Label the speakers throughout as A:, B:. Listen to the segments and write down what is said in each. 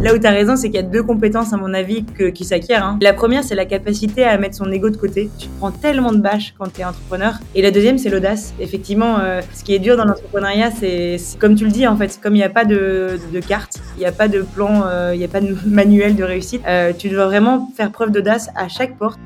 A: Là où tu as raison, c'est qu'il y a deux compétences, à mon avis, qui s'acquièrent. Hein. La première, c'est la capacité à mettre son ego de côté. Tu prends tellement de bâches quand tu es entrepreneur. Et la deuxième, c'est l'audace. Effectivement, euh, ce qui est dur dans l'entrepreneuriat, c'est comme tu le dis, en fait, comme il n'y a pas de, de carte, il n'y a pas de plan, euh, il n'y a pas de manuel de réussite, euh, tu dois vraiment faire preuve d'audace à chaque porte.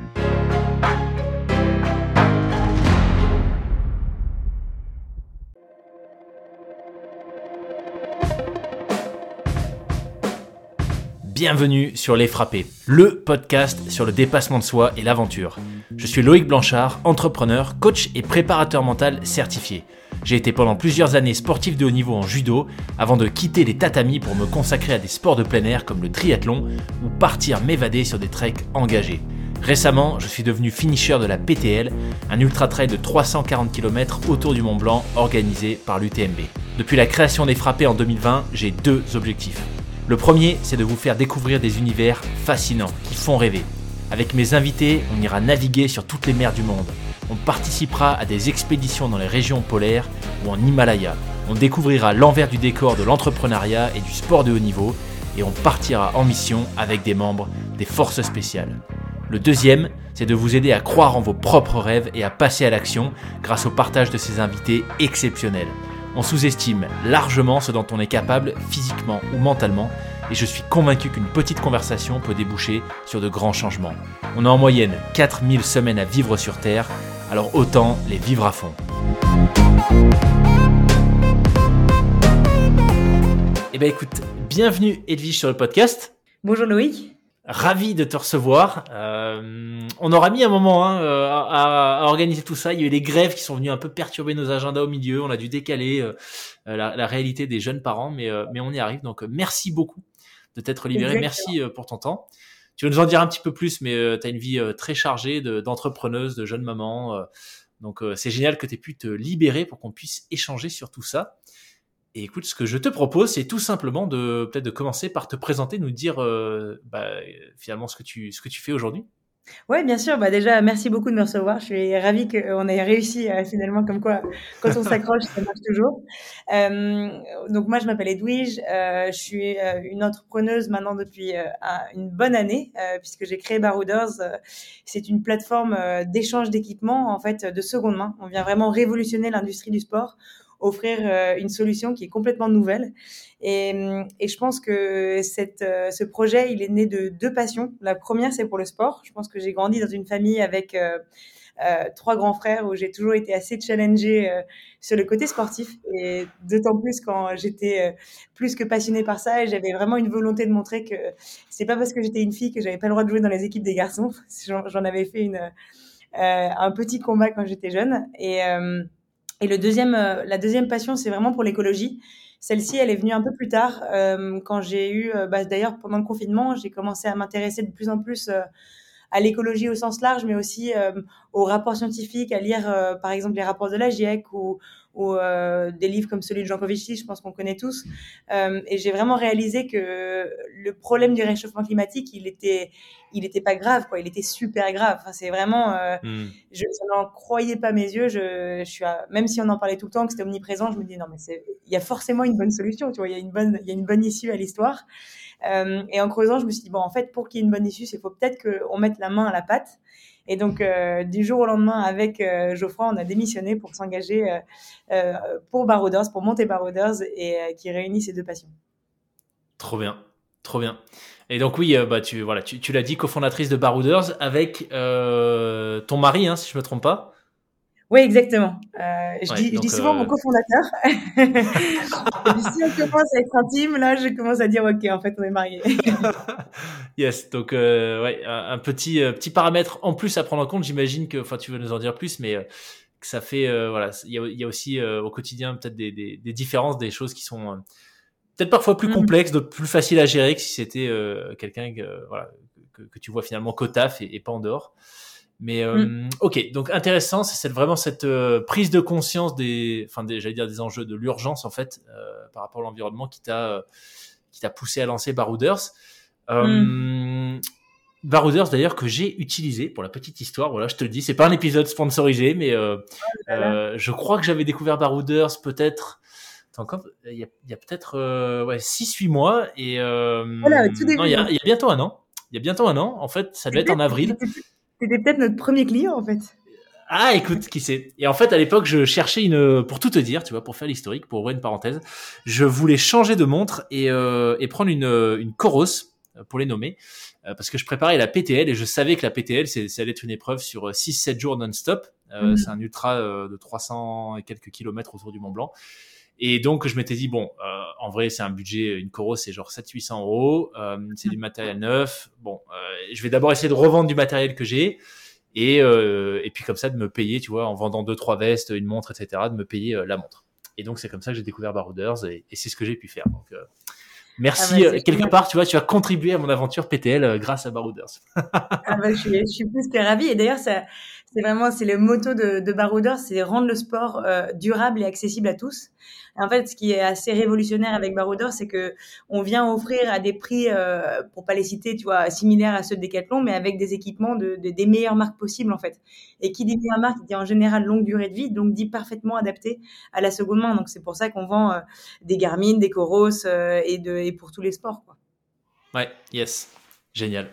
B: Bienvenue sur Les Frappés, le podcast sur le dépassement de soi et l'aventure. Je suis Loïc Blanchard, entrepreneur, coach et préparateur mental certifié. J'ai été pendant plusieurs années sportif de haut niveau en judo avant de quitter les tatamis pour me consacrer à des sports de plein air comme le triathlon ou partir m'évader sur des treks engagés. Récemment, je suis devenu finisher de la PTL, un ultra trail de 340 km autour du Mont Blanc organisé par l'UTMB. Depuis la création des frappés en 2020, j'ai deux objectifs. Le premier, c'est de vous faire découvrir des univers fascinants qui font rêver. Avec mes invités, on ira naviguer sur toutes les mers du monde. On participera à des expéditions dans les régions polaires ou en Himalaya. On découvrira l'envers du décor de l'entrepreneuriat et du sport de haut niveau et on partira en mission avec des membres des forces spéciales. Le deuxième, c'est de vous aider à croire en vos propres rêves et à passer à l'action grâce au partage de ces invités exceptionnels. On sous-estime largement ce dont on est capable physiquement ou mentalement et je suis convaincu qu'une petite conversation peut déboucher sur de grands changements. On a en moyenne 4000 semaines à vivre sur Terre, alors autant les vivre à fond. Eh bien écoute, bienvenue Edwige sur le podcast.
A: Bonjour Loïc.
B: Ravi de te recevoir. Euh, on aura mis un moment hein, euh, à, à, organiser tout ça. Il y a eu les grèves qui sont venues un peu perturber nos agendas au milieu. On a dû décaler euh, la, la, réalité des jeunes parents, mais, euh, mais on y arrive. Donc merci beaucoup de t'être libéré. Merci pour ton temps. Tu veux nous en dire un petit peu plus, mais tu as une vie très chargée d'entrepreneuse, de, jeune maman. donc c'est génial que tu aies pu te libérer pour qu'on puisse échanger sur tout ça. Et écoute, ce que je te propose, c'est tout simplement de peut-être de commencer par te présenter, nous dire euh, bah, finalement ce que tu ce que tu fais aujourd'hui.
A: Oui, bien sûr. Bah déjà, merci beaucoup de me recevoir. Je suis ravie qu'on ait réussi euh, finalement, comme quoi, quand on s'accroche, ça marche toujours. Euh, donc moi, je m'appelle Edwige. Je suis une entrepreneuse maintenant depuis une bonne année, puisque j'ai créé Barouders. C'est une plateforme d'échange d'équipements, en fait, de seconde main. On vient vraiment révolutionner l'industrie du sport offrir euh, une solution qui est complètement nouvelle. Et, et je pense que cette, euh, ce projet, il est né de deux passions. La première, c'est pour le sport. Je pense que j'ai grandi dans une famille avec euh, trois grands frères où j'ai toujours été assez challengée sur le côté sportif et d'autant plus quand j'étais plus que passionnée par ça et j'avais vraiment une volonté de montrer que c'est pas parce que j'étais une fille que j'avais pas le droit de jouer dans les équipes des garçons. J'en avais fait une, un petit combat quand j'étais jeune et et le deuxième, euh, la deuxième passion, c'est vraiment pour l'écologie. Celle-ci, elle est venue un peu plus tard, euh, quand j'ai eu, euh, bah, d'ailleurs pendant le confinement, j'ai commencé à m'intéresser de plus en plus à l'écologie au sens large, mais aussi aux rapports scientifiques, à lire par exemple les rapports de la GIEC ou, ou des livres comme celui de Jean Covici, je pense qu'on connaît tous. et j'ai vraiment réalisé que le problème du réchauffement climatique, il était, il était pas grave, quoi. Il était super grave. Enfin, c'est vraiment, euh, hmm. je, n'en croyais pas mes yeux. Je, je suis, même si on en parlait tout le temps, que c'était omniprésent, je me dis non, mais c'est, il y a forcément une bonne solution, tu vois. Il y a une bonne, il y a une bonne issue à l'histoire. Euh, et en creusant, je me suis dit bon, en fait, pour qu'il y ait une bonne issue, il faut peut-être qu'on mette la main à la pâte. Et donc, euh, du jour au lendemain, avec euh, Geoffroy, on a démissionné pour s'engager euh, pour Barouders, pour monter Barouders, et qui réunit ces deux passions.
B: Trop bien, trop bien. Et donc oui, bah tu voilà, tu, l'as dit, cofondatrice de Barouders avec ton mari, hein, si je me trompe pas.
A: Oui, exactement. Euh, je, dis, je dis souvent mon cofondateur. si on commence à être intime, là, je commence à dire ok, en fait, on est mariés.
B: yes, donc ouais, un petit petit paramètre en plus à prendre en compte. J'imagine que, enfin, tu veux nous en dire plus, mais que ça fait voilà, il y a, y a, aussi au quotidien peut-être des, des, des, différences, des choses qui sont peut-être parfois plus mm. complexe, plus facile à gérer que si c'était euh, quelqu'un que, voilà, que, que, tu vois finalement qu'au taf et, et, pas en dehors. Mais euh, mm. ok, donc intéressant, c'est vraiment cette euh, prise de conscience des, enfin, j'allais dire des enjeux de l'urgence en fait par rapport à l'environnement qui t'a qui t'a poussé à lancer Barouders. Mm. Barouders d'ailleurs que j'ai utilisé pour la petite histoire. Voilà, je te le dis, c'est pas un épisode sponsorisé, mais oh je crois que j'avais découvert Barouders peut-être encore, il y a, peut-être ouais, 6-8 mois. Et voilà, début, il, y a, il y a bientôt un an. Il y a bientôt un an. En fait, ça devait être en avril.
A: C'était peut-être notre premier client, en fait.
B: Ah, écoute, qui sait. Et en fait, à l'époque, je cherchais une, pour tout te dire, tu vois, pour faire l'historique, pour ouvrir une parenthèse, je voulais changer de montre et, euh, et prendre une, une Coros, euh, pour les nommer, euh, parce que je préparais la PTL et je savais que la PTL, c'est, ça allait être une épreuve sur 6-7 jours non-stop. Mhm. C'est un ultra de 300 et quelques kilomètres autour du Mont Blanc. Et donc, je m'étais dit, bon, euh, en vrai, c'est un budget, une Coros, c'est genre 700-800 euros, euh, c'est du matériel neuf. Bon, je vais d'abord essayer de revendre du matériel que j'ai et, euh, et puis comme ça de me payer, tu vois, en vendant deux trois vestes, une montre, etc., de me payer euh, la montre. Et donc c'est comme ça que j'ai découvert Barouders et, et c'est ce que j'ai pu faire. Donc euh, merci ah bah, quelque part, tu vois, tu as contribué à mon aventure PTL grâce à Barouders.
A: ah bah, je, suis, je suis plus que ravie et d'ailleurs ça c'est vraiment c'est le motto de, de c'est rendre le sport durable et accessible à tous. En fait, ce qui est assez révolutionnaire avec Barouders, c'est que on vient offrir à des prix, euh, pour pas les citer, tu vois, similaires à ceux de Decathlon, mais avec des équipements de, des meilleures marques possibles en fait. Et qui dit meilleure marque, dit en général longue durée de vie, donc dit parfaitement adapté à la seconde main. Donc c'est pour ça qu'on vend euh, des Garmin, des Coros euh, et, de, et pour tous les sports. Quoi.
B: Ouais, yes, génial.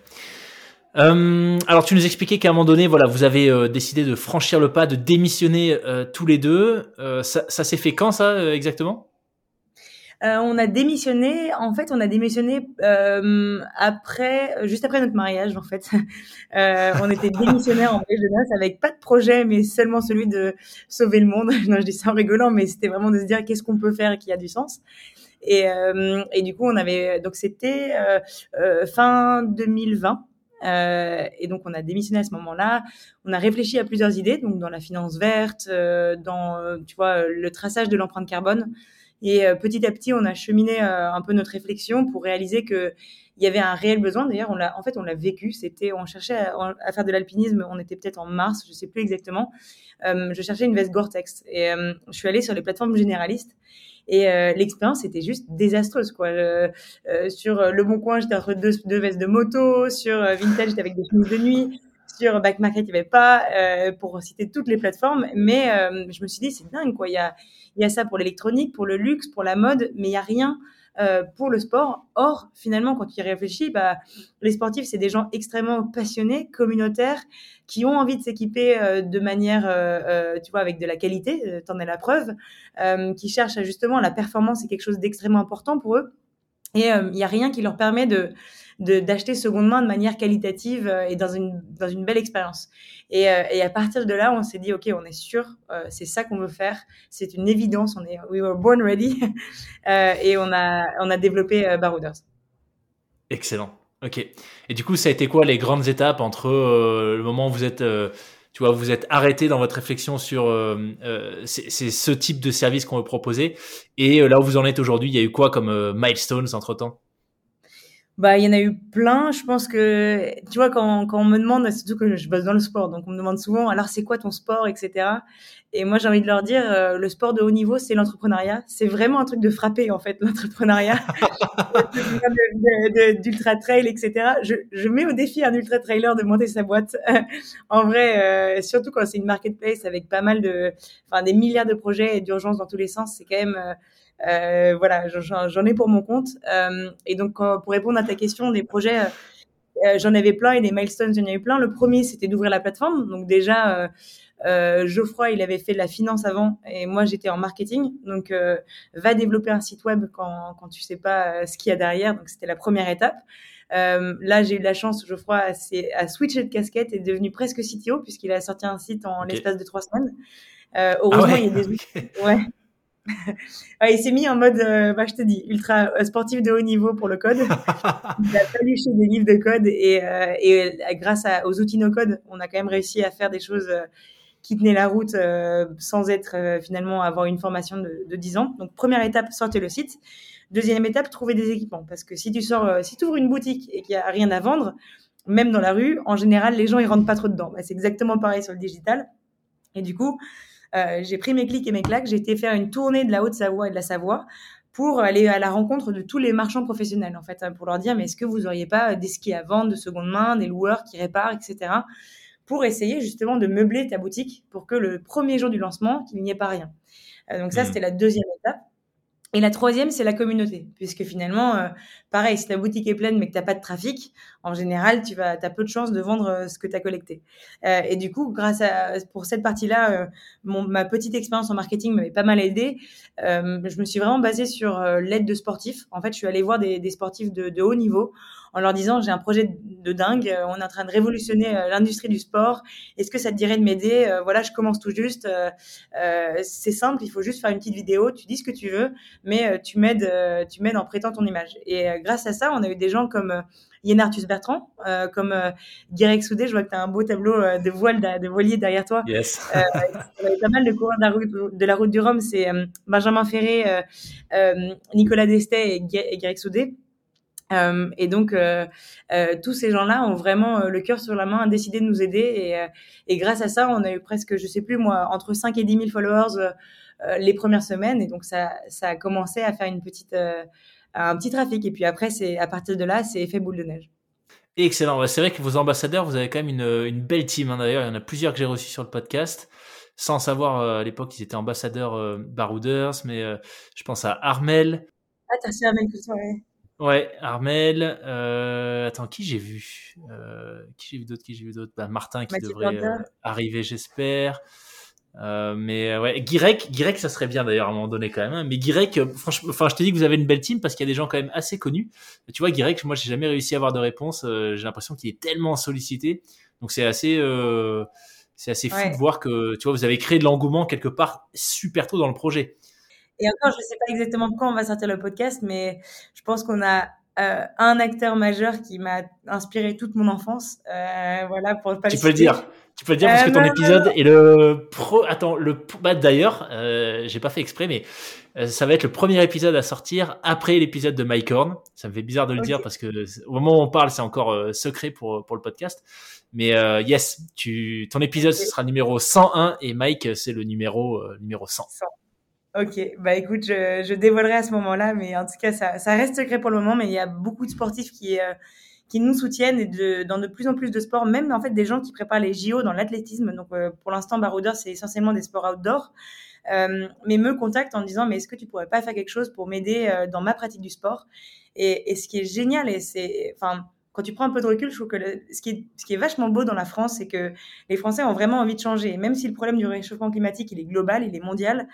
B: Euh, alors tu nous expliquais qu'à un moment donné, voilà, vous avez euh, décidé de franchir le pas, de démissionner euh, tous les deux. Euh, ça, ça s'est fait quand ça exactement?
A: On a démissionné. En fait, on a démissionné après, juste après notre mariage. En fait, on était démissionnaires en voyage de avec pas de projet, mais seulement celui de sauver le monde. non, je dis ça en rigolant, mais c'était vraiment de se dire qu'est-ce qu'on peut faire qui a du sens? Et, et du coup, on avait donc c'était fin 2020. Euh, et donc, on a démissionné à ce moment-là. On a réfléchi à plusieurs idées, donc dans la finance verte, euh, dans, euh, tu vois, le traçage de l'empreinte carbone. Et petit à petit, on a cheminé un peu notre réflexion pour réaliser que il y avait un réel besoin. D'ailleurs, on l'a, en fait, on l'a vécu. C'était, on cherchait à, faire de l'alpinisme. On était peut-être en mars, je sais plus exactement. je cherchais une veste Gore-Tex et je suis allée sur les plateformes généralistes et euh, l'expérience était juste désastreuse, quoi. Euh, sur Le Bon Coin, j'étais entre deux, vestes de moto. Sur euh, Vintage, j'étais avec des chemises de nuit. Sur Back Market, il n'y avait pas, pour citer toutes les plateformes. Mais je me suis dit, c'est dingue, quoi. Il y a, y a ça pour l'électronique, pour le luxe, pour la mode, mais il n'y a rien euh, pour le sport. Or, finalement, quand tu y réfléchis, bah, les sportifs, c'est des gens extrêmement passionnés, communautaires, qui ont envie de s'équiper euh, de manière, euh, tu vois, avec de la qualité, t'en es la preuve, qui cherchent justement la performance, c'est quelque chose d'extrêmement important pour eux. Et il n'y a rien qui leur permet de d'acheter seconde main de manière qualitative euh, et dans une, dans une belle expérience. Et, euh, et, à partir de là, on s'est dit, OK, on est sûr, euh, c'est ça qu'on veut faire. C'est une évidence, on est, we were born ready. et on a, on a développé Barouders.
B: Excellent. OK. Et du coup, ça a été quoi les grandes étapes entre le moment où vous êtes tu vois, vous êtes arrêté dans votre réflexion sur euh, c'est ce type de service qu'on veut proposer. Et là où vous en êtes aujourd'hui, il y a eu quoi comme milestones entre temps
A: bah, il y en a eu plein. Je pense que, tu vois, quand, quand on me demande, surtout que je bosse dans le sport, donc on me demande souvent, alors c'est quoi ton sport, etc. Et moi, j'ai envie de leur dire, euh, le sport de haut niveau, c'est l'entrepreneuriat. C'est vraiment un truc de frapper, en fait, l'entrepreneuriat. d'ultra trail, etc. Je, je mets au défi un ultra trailer de monter sa boîte. en vrai, euh, surtout quand c'est une marketplace avec pas mal de, enfin, des milliards de projets et d'urgence dans tous les sens, c'est quand même, euh, euh, voilà, j'en ai pour mon compte. Euh, et donc, pour répondre à ta question, des projets, euh, j'en avais plein et des milestones, j'en avais plein. Le premier, c'était d'ouvrir la plateforme. Donc déjà, Geoffroy, il avait fait de la finance avant et moi, j'étais en marketing. Donc, va développer un site web quand, quand tu sais pas ce qu'il y a derrière. Donc, c'était la première étape. Euh, là, j'ai eu la chance, Geoffroy a, a switché de casquette et est devenu presque CTO puisqu'il a sorti un site en l'espace de trois semaines. Euh, heureusement, ah il y a des ouais il s'est mis en mode, euh, bah, je te dis, ultra euh, sportif de haut niveau pour le code. il a fallu chez des livres de code et, euh, et grâce à, aux outils no code, on a quand même réussi à faire des choses qui tenaient la route sans être finalement avoir une formation de, de 10 ans. Donc première étape, sortez le site. Deuxième étape, trouver des équipements parce que si tu sors, si tu ouvres une boutique et qu'il y a rien à vendre, même dans la rue, en général, les gens ils rentrent pas trop dedans. Bah, c'est exactement pareil sur le digital. Et du coup, euh, j'ai pris mes clics et mes claques, j'ai été faire une tournée de la Haute-Savoie et de la Savoie pour aller à la rencontre de tous les marchands professionnels, en fait, hein, pour leur dire, mais est-ce que vous auriez pas des skis à vendre de seconde main, des loueurs qui réparent, etc., pour essayer justement de meubler ta boutique pour que le premier jour du lancement, qu'il n'y ait pas rien. Euh, donc ça, mmh. c'était la deuxième. Et la troisième, c'est la communauté, puisque finalement, euh, pareil, si ta boutique est pleine mais que tu n'as pas de trafic, en général, tu vas, as peu de chances de vendre euh, ce que tu as collecté. Euh, et du coup, grâce à pour cette partie-là, ma petite expérience en marketing m'avait pas mal aidé. je me suis vraiment basée sur l'aide de sportifs. En fait, je suis allée voir des, sportifs de, de haut niveau en leur disant j'ai un projet de dingue, on est en train de révolutionner euh, l'industrie du sport. Est-ce que ça te dirait de m'aider? Euh, Voilà, je commence tout juste. Euh, c'est simple, il faut juste faire une petite vidéo. Tu dis ce que tu veux, mais tu m'aides, tu m'aides en prêtant ton image. Et grâce à ça, on a eu des gens comme Yann Arthus Bertrand, comme Guirec Soudé. Je vois que tu as un beau tableau de voile, de voilier derrière toi.
B: Yes.
A: pas mal de coureurs de la route, de, la route du Rhum. C'est Benjamin Ferré, Nicolas Destet et, Guirec Soudé. Euh, et donc, euh, euh, tous ces gens-là ont vraiment le cœur sur la main, décidé de nous aider. Et, et, grâce à ça, on a eu presque, je sais plus moi, entre 5 et 10 000 followers les premières semaines. Et donc, ça, ça a commencé à faire une petite, un petit trafic. Et puis après, c'est à partir de là, c'est effet boule de neige.
B: Excellent. C'est vrai que vos ambassadeurs, vous avez quand même une, une belle team. Hein. D'ailleurs, il y en a plusieurs que j'ai reçus sur le podcast. Sans savoir, à l'époque, ils étaient ambassadeurs barouders, mais je pense à Armel.
A: Ah, t'as su Armel ouais.
B: Ouais, Armel. Euh, attends, qui j'ai vu? Euh, Qui j'ai vu d'autres Qui j'ai vu d'autres bah, Martin qui devrait euh, arriver, j'espère. Euh, mais ouais, Guirec, Guirec, ça serait bien d'ailleurs à un moment donné quand même. Hein. Mais Guirec, franchement, enfin, je te dis que vous avez une belle team parce qu'il y a des gens quand même assez connus. tu vois, Guirec, moi, j'ai jamais réussi à avoir de réponse. j'ai l'impression qu'il est tellement sollicité. Donc c'est assez, c'est assez fou de voir que tu vois, vous avez créé de l'engouement quelque part super tôt dans le projet.
A: Et encore, je ne sais pas exactement quand on va sortir le podcast, mais je pense qu'on a euh, un acteur majeur qui m'a inspiré toute mon enfance. Euh, voilà, pour pas
B: Tu peux le dire. Tu peux le dire parce que ton euh, épisode est le pro. Attends, le bah, d'ailleurs, euh, j'ai pas fait exprès, mais ça va être le premier épisode à sortir après l'épisode de Mike Horn. Ça me fait bizarre de le dire parce que au moment où on parle, c'est encore secret pour pour le podcast. Mais yes, tu, ton épisode ce sera numéro 101 et Mike c'est le numéro numéro 100. 100.
A: Ok, bah écoute, je, je dévoilerai à ce moment-là, mais en tout cas, ça, ça reste secret pour le moment, mais il y a beaucoup de sportifs qui, euh, qui nous soutiennent et de, dans de plus en plus de sports, même en fait des gens qui préparent les JO dans l'athlétisme. Donc euh, pour l'instant, baroudeur, c'est essentiellement des sports outdoor, euh, mais me contactent en disant, mais est-ce que tu pourrais pas faire quelque chose pour m'aider euh, dans ma pratique du sport? Et, et ce qui est génial, et c'est, enfin, quand tu prends un peu de recul, je trouve que ce, qui est, vachement beau dans la France, c'est que les Français ont vraiment envie de changer. même si le problème du réchauffement climatique, il est global, il est mondial,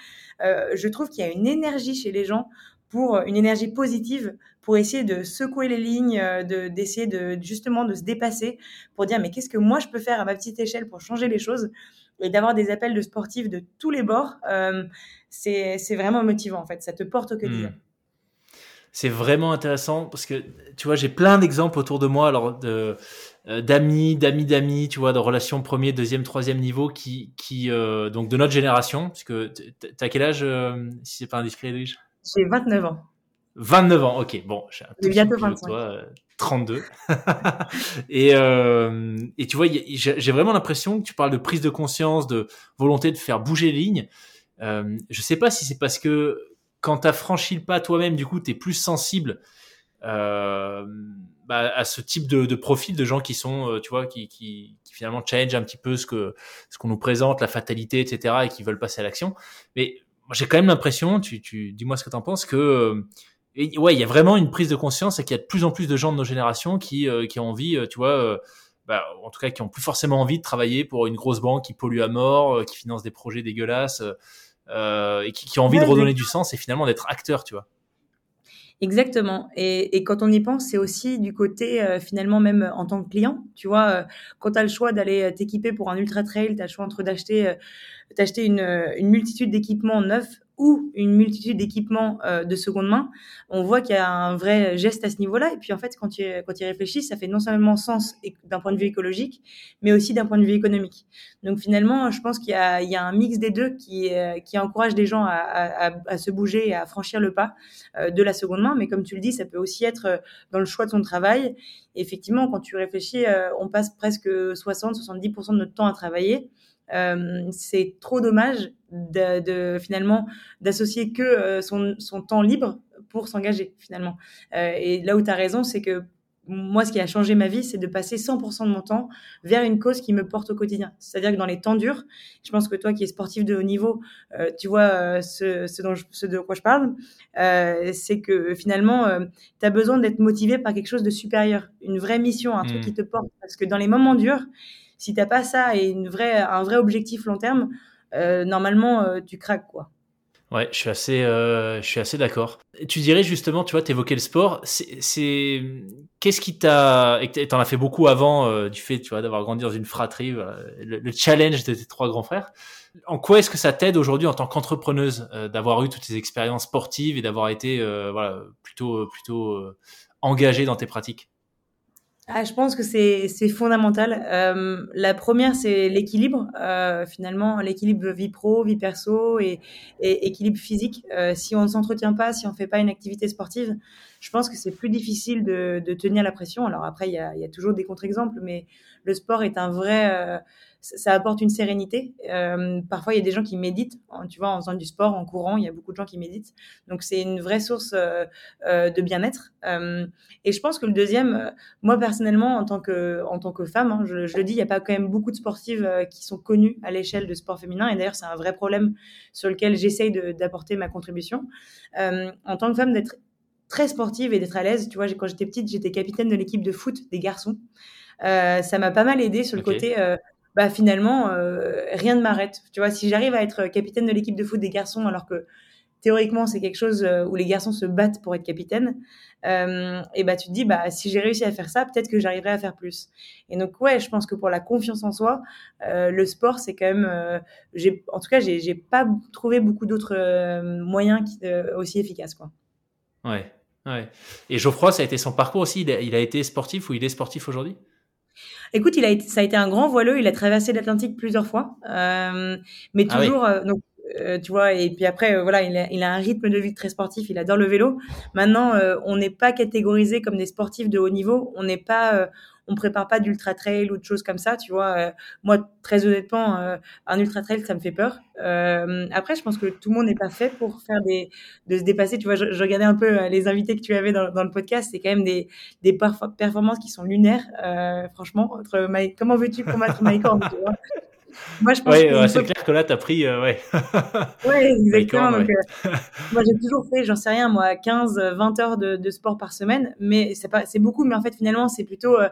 A: euh, je trouve qu'il y a une énergie chez les gens pour une énergie positive pour essayer de secouer les lignes, euh, de d'essayer de justement de se dépasser pour dire mais qu'est-ce que moi je peux faire à ma petite échelle pour changer les choses et d'avoir des appels de sportifs de tous les bords, euh, c'est vraiment motivant en fait. Ça te porte au quotidien. Mmh
B: c'est vraiment intéressant parce que tu vois, j'ai plein d'exemples autour de moi, alors de euh, d'amis, d'amis, d'amis, tu vois, de relations premier, deuxième, troisième niveau qui, qui euh, donc de notre génération, parce que t'as quel âge, euh, si c'est pas indiscret, Edwige
A: J'ai 29 ans.
B: 29 ans, ok, bon,
A: j'ai bientôt 25.
B: Toi, 32. et, et tu vois, j'ai vraiment l'impression que tu parles de prise de conscience, de volonté de faire bouger les lignes. je sais pas si c'est parce que quand tu franchi le pas toi-même, du coup, tu es plus sensible euh, bah, à ce type de, profil de gens qui sont, euh, tu vois, qui, qui, finalement challenge un petit peu ce que ce qu'on nous présente, la fatalité, etc., et qui veulent passer à l'action. Mais j'ai quand même l'impression, tu, tu dis-moi ce que tu en penses, que euh, ouais, il y a vraiment une prise de conscience et qu'il y a de plus en plus de gens de nos générations qui, qui ont envie, tu vois, bah, en tout cas, qui ont plus forcément envie de travailler pour une grosse banque qui pollue à mort, qui finance des projets dégueulasses. Euh, et qui, qui, ont envie de redonner du sens et finalement d'être acteur, tu vois.
A: Exactement. Et, et, quand on y pense, c'est aussi du côté euh, finalement même en tant que client. Tu vois, euh, quand tu as le choix d'aller t'équiper pour un ultra trail, tu as le choix entre d'acheter une, une multitude d'équipements neufs ou une multitude d'équipements euh, de seconde main, on voit qu'il y a un vrai geste à ce niveau-là. Et puis en fait, quand tu quand y réfléchis, ça fait non seulement sens d'un point de vue écologique, mais aussi d'un point de vue économique. Donc finalement, je pense qu'il y a, un mix des deux qui, euh, encourage les gens à, se bouger et à franchir le pas euh, de la seconde main. Mais comme tu le dis, ça peut aussi être dans le choix de son travail. effectivement, quand tu réfléchis, on passe presque 60-70% de notre temps à travailler. Euh, c'est trop dommage de, de finalement d'associer que euh, son, son, temps libre pour s'engager finalement. Euh, et là où tu as raison, c'est que moi, ce qui a changé ma vie, c'est de passer 100% de mon temps vers une cause qui me porte au quotidien. C'est-à-dire que dans les temps durs, je pense que toi qui es sportif de haut niveau, euh, tu vois euh, ce, ce, dont ce de quoi je parle, euh, c'est que finalement, tu as besoin d'être motivé par quelque chose de supérieur, une vraie mission, un truc mmh. qui te porte. Parce que dans les moments durs, si t'as pas ça et une un vrai objectif long terme, euh, normalement, tu craques, quoi.
B: Ouais, je suis assez, euh, je suis assez d'accord. Tu dirais justement, tu vois, t'évoquais le sport. C'est, qu'est-ce qui t'a, et t'en as fait beaucoup avant euh, du fait, tu vois, d'avoir grandi dans une fratrie, le, challenge de tes trois grands frères. En quoi est-ce que ça t'aide aujourd'hui en tant qu'entrepreneuse euh, d'avoir eu toutes ces expériences sportives et d'avoir été, euh, voilà, plutôt, plutôt engagée dans tes pratiques?
A: Ah, je pense que c'est fondamental. Euh, la première, c'est l'équilibre. Euh, finalement, l'équilibre vie pro, vie perso et, et équilibre physique. Euh, si on ne s'entretient pas, si on ne fait pas une activité sportive, je pense que c'est plus difficile de, de, tenir la pression. Alors après, il y a, y a, toujours des contre-exemples, mais le sport est un vrai euh, ça apporte une sérénité. Euh, parfois, il y a des gens qui méditent, tu vois, en faisant du sport, en courant, il y a beaucoup de gens qui méditent. Donc, c'est une vraie source euh, euh de bien-être. Et je pense que le deuxième, moi personnellement, en tant que, en tant que femme, hein, je, je, le dis, il n'y a pas quand même beaucoup de sportives qui sont connues à l'échelle de sport féminin. Et d'ailleurs, c'est un vrai problème sur lequel j'essaye d'apporter ma contribution. en tant que femme, d'être très sportive et d'être à l'aise. Tu vois, quand j'étais petite, j'étais capitaine de l'équipe de foot des garçons. Euh, ça m'a pas mal aidé sur le côté euh, bah finalement euh, rien ne m'arrête. Tu vois, si j'arrive à être capitaine de l'équipe de foot des garçons alors que théoriquement c'est quelque chose euh, où les garçons se battent pour être capitaine, euh, et bah tu te dis bah si j'ai réussi à faire ça, peut-être que j'arriverai à faire plus. Et donc ouais, je pense que pour la confiance en soi, le sport c'est quand même, j'ai en tout cas j'ai j'ai pas trouvé beaucoup d'autres moyens qui, aussi efficaces quoi.
B: Ouais, ouais. Et Geoffroy, ça a été son parcours aussi? Il a été sportif ou il est sportif aujourd'hui?
A: Écoute, il a été, ça a été un grand voileux. Il a traversé l'Atlantique plusieurs fois, euh, mais ah toujours. Euh, donc, euh, tu vois, et puis après, euh, voilà, il a, il a, un rythme de vie très sportif. Il adore le vélo. Maintenant, euh, on n'est pas catégorisé comme des sportifs de haut niveau. On n'est pas on prépare pas d'ultra trail ou de choses comme ça, tu vois. Euh, moi, très honnêtement, euh, un ultra trail, ça me fait peur. Euh, après, je pense que tout le monde n'est pas fait pour faire des, de se dépasser. Tu vois, je, je regardais un peu les invités que tu avais dans, dans le podcast. C'est quand même des, des performances qui sont lunaires, franchement. Entre comment veux-tu combattre Mike Horn,
B: moi, je pense ouais, c'est clair que là, tu as pris. Euh, ouais.
A: ouais, exactement. donc, euh, moi, j'ai toujours fait, j'en sais rien, moi, 15, 20 heures de, de sport par semaine. Mais c'est beaucoup, mais en fait, finalement, c'est plutôt, euh,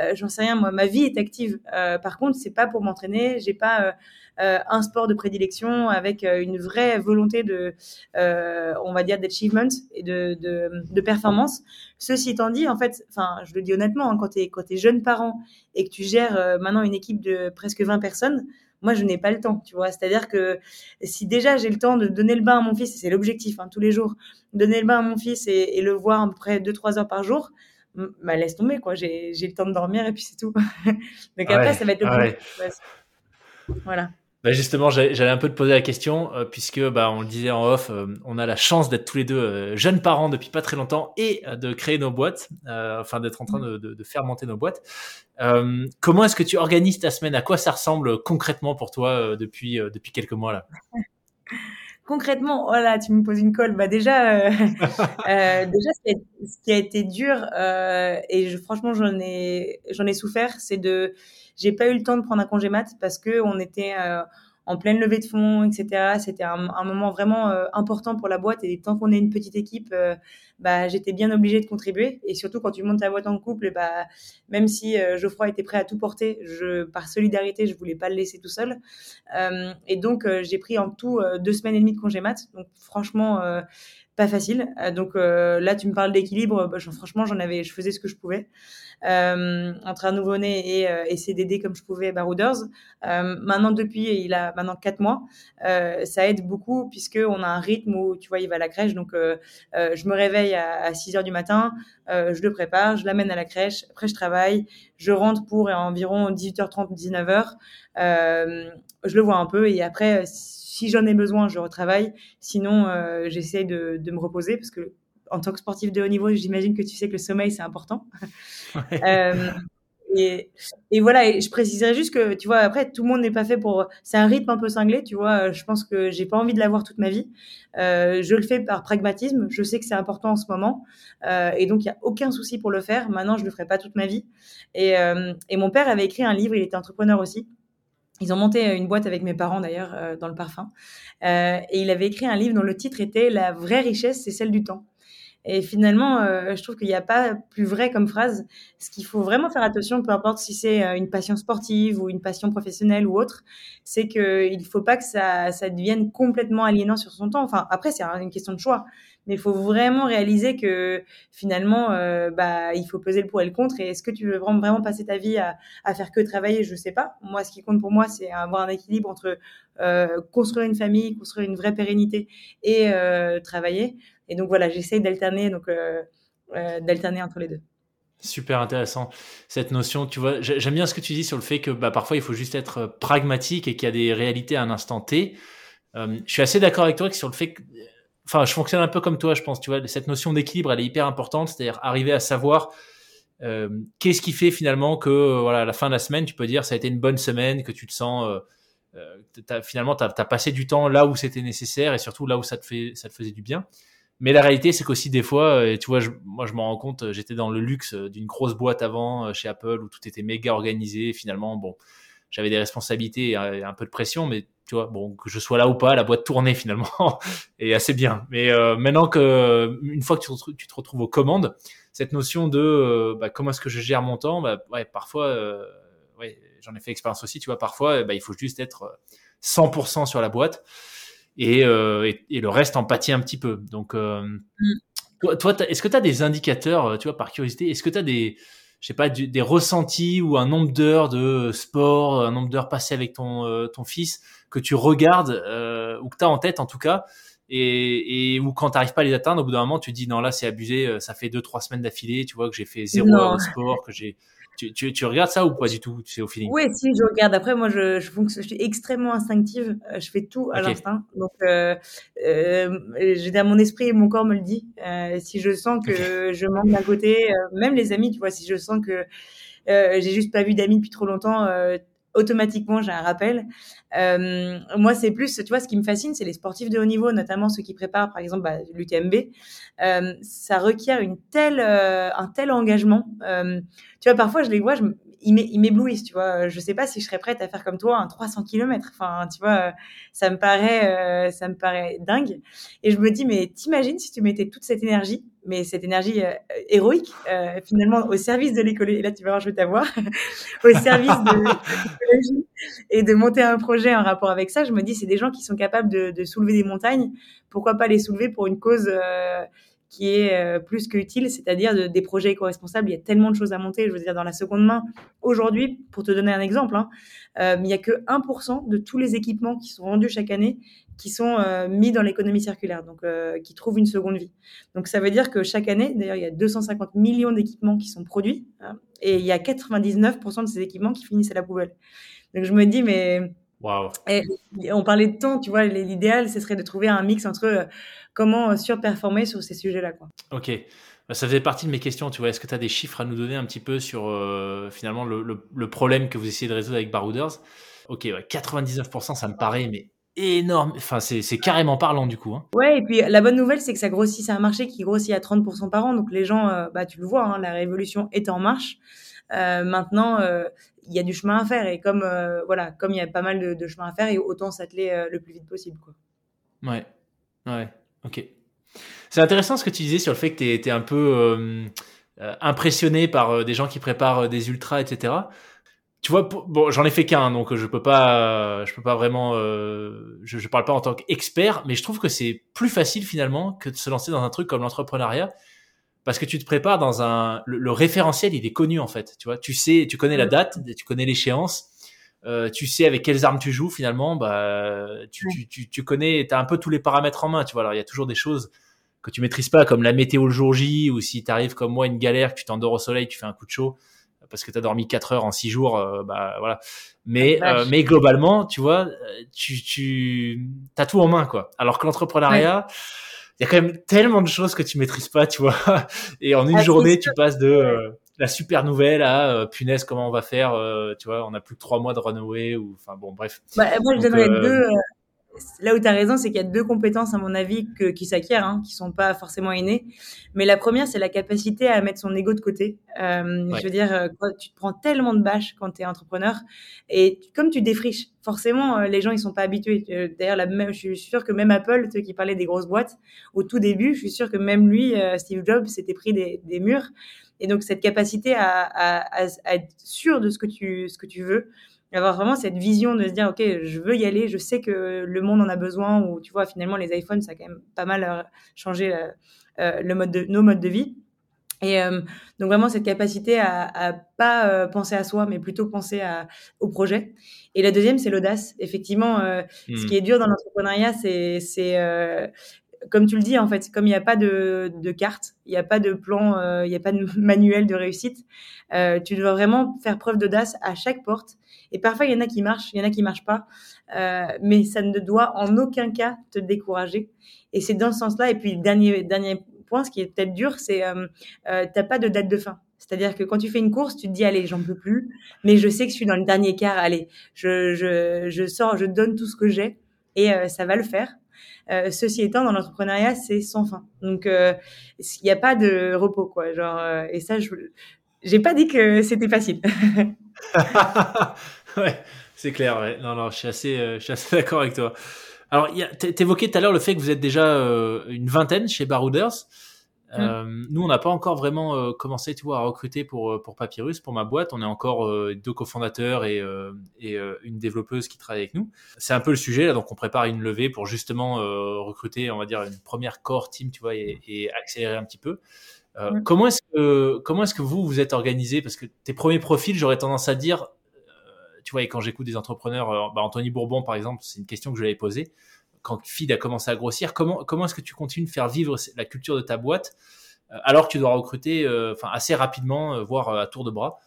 A: euh j'en sais rien, moi, ma vie est active. Euh, par contre, c'est pas pour m'entraîner. J'ai pas euh, un sport de prédilection avec une vraie volonté de, on va dire, d'achievement et de, de, de, performance. Ceci étant dit, en fait, enfin, je le dis honnêtement, hein, quand tu es, quand es jeune parent et que tu gères maintenant une équipe de presque 20 personnes, moi, je n'ai pas le temps, tu vois. C'est-à-dire que si déjà j'ai le temps de donner le bain à mon fils, c'est l'objectif hein, tous les jours, donner le bain à mon fils et, et le voir à peu près 2-3 heures par jour, bah, laisse tomber, quoi. J'ai le temps de dormir et puis c'est tout. Donc après, ça va être le ouais.
B: Voilà. Bah justement, j'allais un peu te poser la question, euh, puisque bah, on le disait en off, euh, on a la chance d'être tous les deux euh, jeunes parents depuis pas très longtemps et de créer nos boîtes, enfin d'être en train de, de, de, faire monter nos boîtes. comment est-ce que tu organises ta semaine? À quoi ça ressemble concrètement pour toi depuis, depuis quelques mois là?
A: Concrètement, voilà, oh tu me poses une colle. Bah déjà, euh, euh, déjà, ce qui, a, été dur euh, et je, franchement, j'en ai, j'en ai souffert, c'est de, j'ai pas eu le temps de prendre un congé mat parce que on était euh, en pleine levée de fonds, etc. C'était un, un, moment vraiment euh, important pour la boîte et tant qu'on est une petite équipe, euh, bah, j'étais bien obligée de contribuer. Et surtout quand tu montes ta boîte en couple, bah, même si euh, Geoffroy était prêt à tout porter, je, par solidarité, je voulais pas le laisser tout seul. et donc j'ai pris en tout deux semaines et demie de congé mat. Donc franchement, pas facile. donc là, tu me parles d'équilibre. Bah, franchement, j'en avais, je faisais ce que je pouvais euh, entre un nouveau-né et, euh, et CDD comme je pouvais Barouders. Euh, maintenant, depuis, il a maintenant quatre mois. Euh, ça aide beaucoup puisque on a un rythme où, tu vois, il va à la crèche. Donc, euh, je me réveille à, à 6 heures du matin, je le prépare, je l'amène à la crèche. Après, je travaille, je rentre pour environ 18h30, 19h. je le vois un peu et après, si j'en ai besoin, je retravaille. Sinon, euh, j'essaie de, de, me reposer parce que en tant que sportif de haut niveau, j'imagine que tu sais que le sommeil, c'est important. euh, et, et, voilà, et je préciserais juste que, tu vois, après, tout le monde n'est pas fait pour. C'est un rythme un peu cinglé, tu vois. Je pense que j'ai pas envie de l'avoir toute ma vie. Euh, je le fais par pragmatisme. Je sais que c'est important en ce moment. Euh, et donc, il n'y a aucun souci pour le faire. Maintenant, je le ferai pas toute ma vie. Et, euh, et mon père avait écrit un livre, il était entrepreneur aussi. Ils ont monté une boîte avec mes parents d'ailleurs euh, dans le parfum. Euh, et il avait écrit un livre dont le titre était La vraie richesse, c'est celle du temps. Et finalement, euh, je trouve qu'il n'y a pas plus vrai comme phrase. Ce qu'il faut vraiment faire attention, peu importe si c'est euh, une passion sportive ou une passion professionnelle ou autre, c'est qu'il ne faut pas que ça, devienne complètement aliénant sur son temps. Enfin, après, c'est une question de choix. Mais il faut vraiment réaliser que finalement, euh, bah, il faut peser le pour et le contre. Et est-ce que tu veux vraiment, passer ta vie à, faire que travailler? Je ne sais pas. Moi, ce qui compte pour moi, c'est avoir un équilibre entre construire une famille, construire une vraie pérennité et travailler. Et donc voilà, j'essaye d'alterner donc euh, euh, d'alterner entre les deux.
B: Super intéressant cette notion. Tu vois, j'aime bien ce que tu dis sur le fait que bah, parfois il faut juste être pragmatique et qu'il y a des réalités à un instant T. Euh, je suis assez d'accord avec toi sur le fait que, enfin, je fonctionne un peu comme toi, je pense. Tu vois, cette notion d'équilibre, elle est hyper importante, c'est-à-dire arriver à savoir euh, qu'est-ce qui fait finalement que euh, voilà, à la fin de la semaine, tu peux dire ça a été une bonne semaine, que tu te sens finalement tu as, as, passé du temps là où c'était nécessaire et surtout là où ça te fait ça te faisait du bien. Mais la réalité, c'est qu'aussi des fois, et tu vois, je, moi je m'en rends compte, j'étais dans le luxe d'une grosse boîte avant chez Apple où tout était méga organisé. Finalement, bon, j'avais des responsabilités et un peu de pression, mais tu vois, bon, que je sois là ou pas, la boîte tournait finalement et assez bien. Mais euh, maintenant que, une fois que tu, te retrouves aux commandes, cette notion de euh, bah, comment est-ce que je gère mon temps, bah, ouais, parfois, euh, ouais, j'en ai fait expérience aussi, tu vois, parfois, bah, il faut juste être 100% sur la boîte et, et, et, le reste en pâtit un petit peu. Donc, mm. toi, toi est-ce que tu as des indicateurs, tu vois, par curiosité, est-ce que tu as des, je sais pas, des ressentis ou un nombre d'heures de sport, un nombre d'heures passées avec ton, ton fils que tu regardes euh, ou que tu as en tête en tout cas et, et ou quand tu n'arrives pas à les atteindre, au bout d'un moment, tu te dis non, là c'est abusé, euh, ça fait deux trois semaines d'affilée, tu vois, que j'ai fait zéro heure de sport, que j'ai. Tu, tu, tu, regardes ça ou pas du tout C'est au feeling?
A: Oui, si, je regarde. Après, moi, je, je, je suis extrêmement instinctive. Euh, je fais tout à l'instinct. Donc, euh, euh, j'ai dans mon esprit et mon corps me le dit. Euh, si je sens que je manque d'un côté, même les amis, tu vois, si je sens que j'ai juste pas vu d'amis depuis trop longtemps, automatiquement j'ai un rappel. Euh, moi, c'est plus, tu vois, ce qui me fascine, c'est les sportifs de haut niveau, notamment ceux qui préparent, par exemple, bah, l'UTMB. Euh, ça requiert une telle, euh, un tel engagement. Euh, tu vois, parfois, je les vois, je, ils m'éblouissent, tu vois. Je sais pas si je serais prête à faire comme toi un 300 km. Enfin, tu vois, ça me paraît, ça me paraît dingue. Et je me dis, mais t'imagines si tu mettais toute cette énergie mais cette énergie euh, héroïque, euh, finalement, au service de l'écologie. Et là, tu vas voir, je vais t'avoir. au service de l'écologie et de monter un projet en rapport avec ça. Je me dis, c'est des gens qui sont capables de, soulever des montagnes. Pourquoi pas les soulever pour une cause euh, qui est euh, plus que utile, c'est-à-dire de, des projets éco-responsables. Il y a tellement de choses à monter, je veux dire, dans la seconde main. Aujourd'hui, pour te donner un exemple, hein, euh, il n'y a que 1% de tous les équipements qui sont vendus chaque année qui sont euh, mis dans l'économie circulaire, donc euh, qui trouvent une seconde vie. Donc ça veut dire que chaque année, d'ailleurs, il y a 250 millions d'équipements qui sont produits, hein, et il y a 99% de ces équipements qui finissent à la poubelle. Donc je me dis, mais
B: Wow.
A: Et on parlait de temps, tu vois, l'idéal, ce serait de trouver un mix entre euh, comment surperformer sur ces sujets-là. Quoi.
B: Ok. Bah, ça faisait partie de mes questions, tu vois. Est-ce que tu as des chiffres à nous donner un petit peu sur euh, finalement le, le, le, problème que vous essayez de résoudre avec Barouders? Ok, ouais, 99%, ça me paraît, mais énorme. Enfin, c'est carrément parlant du coup. Hein.
A: Ouais, et puis la bonne nouvelle, c'est que ça grossit. C'est un marché qui grossit à 30% par an. Donc les gens, euh, bah, tu le vois, hein, la révolution est en marche. Euh, maintenant, euh, il y a du chemin à faire et comme voilà, comme il y a pas mal de, de chemin à faire, et autant s'atteler le plus vite possible, quoi.
B: Ouais, ouais, ok. C'est intéressant ce que tu disais sur le fait que tu es, un peu impressionné par des gens qui préparent des ultras, etc tu vois, bon, j'en ai fait qu'un, donc je peux pas, je peux pas vraiment, euh, je, je parle pas en tant qu'expert, mais je trouve que c'est plus facile finalement que de se lancer dans un truc comme l'entrepreneuriat, parce que tu te prépares dans un, le, référentiel, il est connu en fait, tu vois, tu sais, tu connais la date, tu connais l'échéance, euh, tu sais avec quelles armes tu joues finalement, bah, tu, tu, tu, tu connais, t'as un peu tous les paramètres en main, tu vois. Alors il y a toujours des choses que tu maîtrises pas, comme la météo le jour J, ou si t'arrives comme moi une galère, que tu t'endors au soleil, tu fais un coup de chaud parce que tu as dormi 4 heures en 6 jours, euh, bah voilà. Mais, euh, mais globalement, tu vois, tu, tu as tout en main, quoi. Alors que l'entrepreneuriat, il y a quand même tellement de choses que tu maîtrises pas, tu vois. Et en une ah, journée, tu passes de, euh, la super nouvelle à punaise comment on va faire tu vois on a plus que trois mois de renouer ou enfin bon bref
A: bah, moi je donnerais deux là où tu as raison, c'est qu'il y a deux compétences, à mon avis, que, qui s'acquièrent, hein, qui sont pas forcément innées. Mais la première, c'est la capacité à mettre son ego de côté. Euh, Je veux dire, euh, tu te prends tellement de bâches quand tu es entrepreneur. Et comme tu défriches, forcément, euh, les gens, ils sont pas habitués. D'ailleurs, la même, je suis sûre que même Apple, ceux qui parlaient des grosses boîtes, au tout début, je suis sûre que même lui, Steve Jobs, s'était pris des, des, murs. Et donc, cette capacité à, à, à, à, être sûr de ce que tu, ce que tu veux, avoir vraiment cette vision de se dire ok je veux y aller je sais que le monde en a besoin ou tu vois finalement les iPhones ça a quand même pas mal euh, changé euh, euh, le mode de nos modes de vie. Et donc vraiment cette capacité à, à pas penser à soi mais plutôt penser à, au projet. Et la deuxième c'est l'audace. Effectivement ce hmm. qui est dur dans l'entrepreneuriat c'est c'est comme tu le dis, en fait, comme il n'y a pas de, de carte, il n'y a pas de plan, euh, il n'y a pas de manuel de réussite, euh, tu dois vraiment faire preuve d'audace à chaque porte. Et parfois, il y en a qui marchent, il y en a qui marchent pas, euh, mais ça ne doit en aucun cas te décourager. Et c'est dans ce sens-là. Et puis, dernier, dernier point, ce qui est peut-être dur, c'est euh, euh, t'as pas de date de fin. C'est-à-dire que quand tu fais une course, tu te dis allez, j'en peux plus, mais je sais que je suis dans le dernier quart. Allez, je, je, je sors, je donne tout ce que j'ai et euh, ça va le faire. Euh, ceci étant, dans l'entrepreneuriat, c'est sans fin. Donc, euh, il n'y a pas de repos, quoi. Genre, euh, et ça, je j'ai pas dit que c'était facile.
B: ouais, c'est clair. Non, non, je suis assez, je assez d'accord avec toi. Alors, tu évoqué tout à l'heure le fait que vous êtes déjà une vingtaine chez Barouders. Mmh. Euh, nous, on n'a pas encore vraiment euh, commencé, tu vois, à recruter pour euh, pour Papyrus, pour ma boîte. On est encore deux cofondateurs et et une développeuse qui travaille avec nous. C'est un peu le sujet là, donc on prépare une levée pour justement recruter, on va dire, une première core team, tu vois, et, et accélérer un petit peu. Mmh. Comment est-ce que comment est-ce que vous vous êtes organisé? Parce que tes premiers profils, j'aurais tendance à dire, tu vois, et quand j'écoute des entrepreneurs, bah, Anthony Bourbon par exemple, c'est une question que je lui avais posée quand Feed a commencé à grossir, comment, comment est-ce que tu continues de faire vivre la culture de ta boîte euh, alors que tu dois recruter euh, enfin, assez rapidement, euh, voire à tour de bras?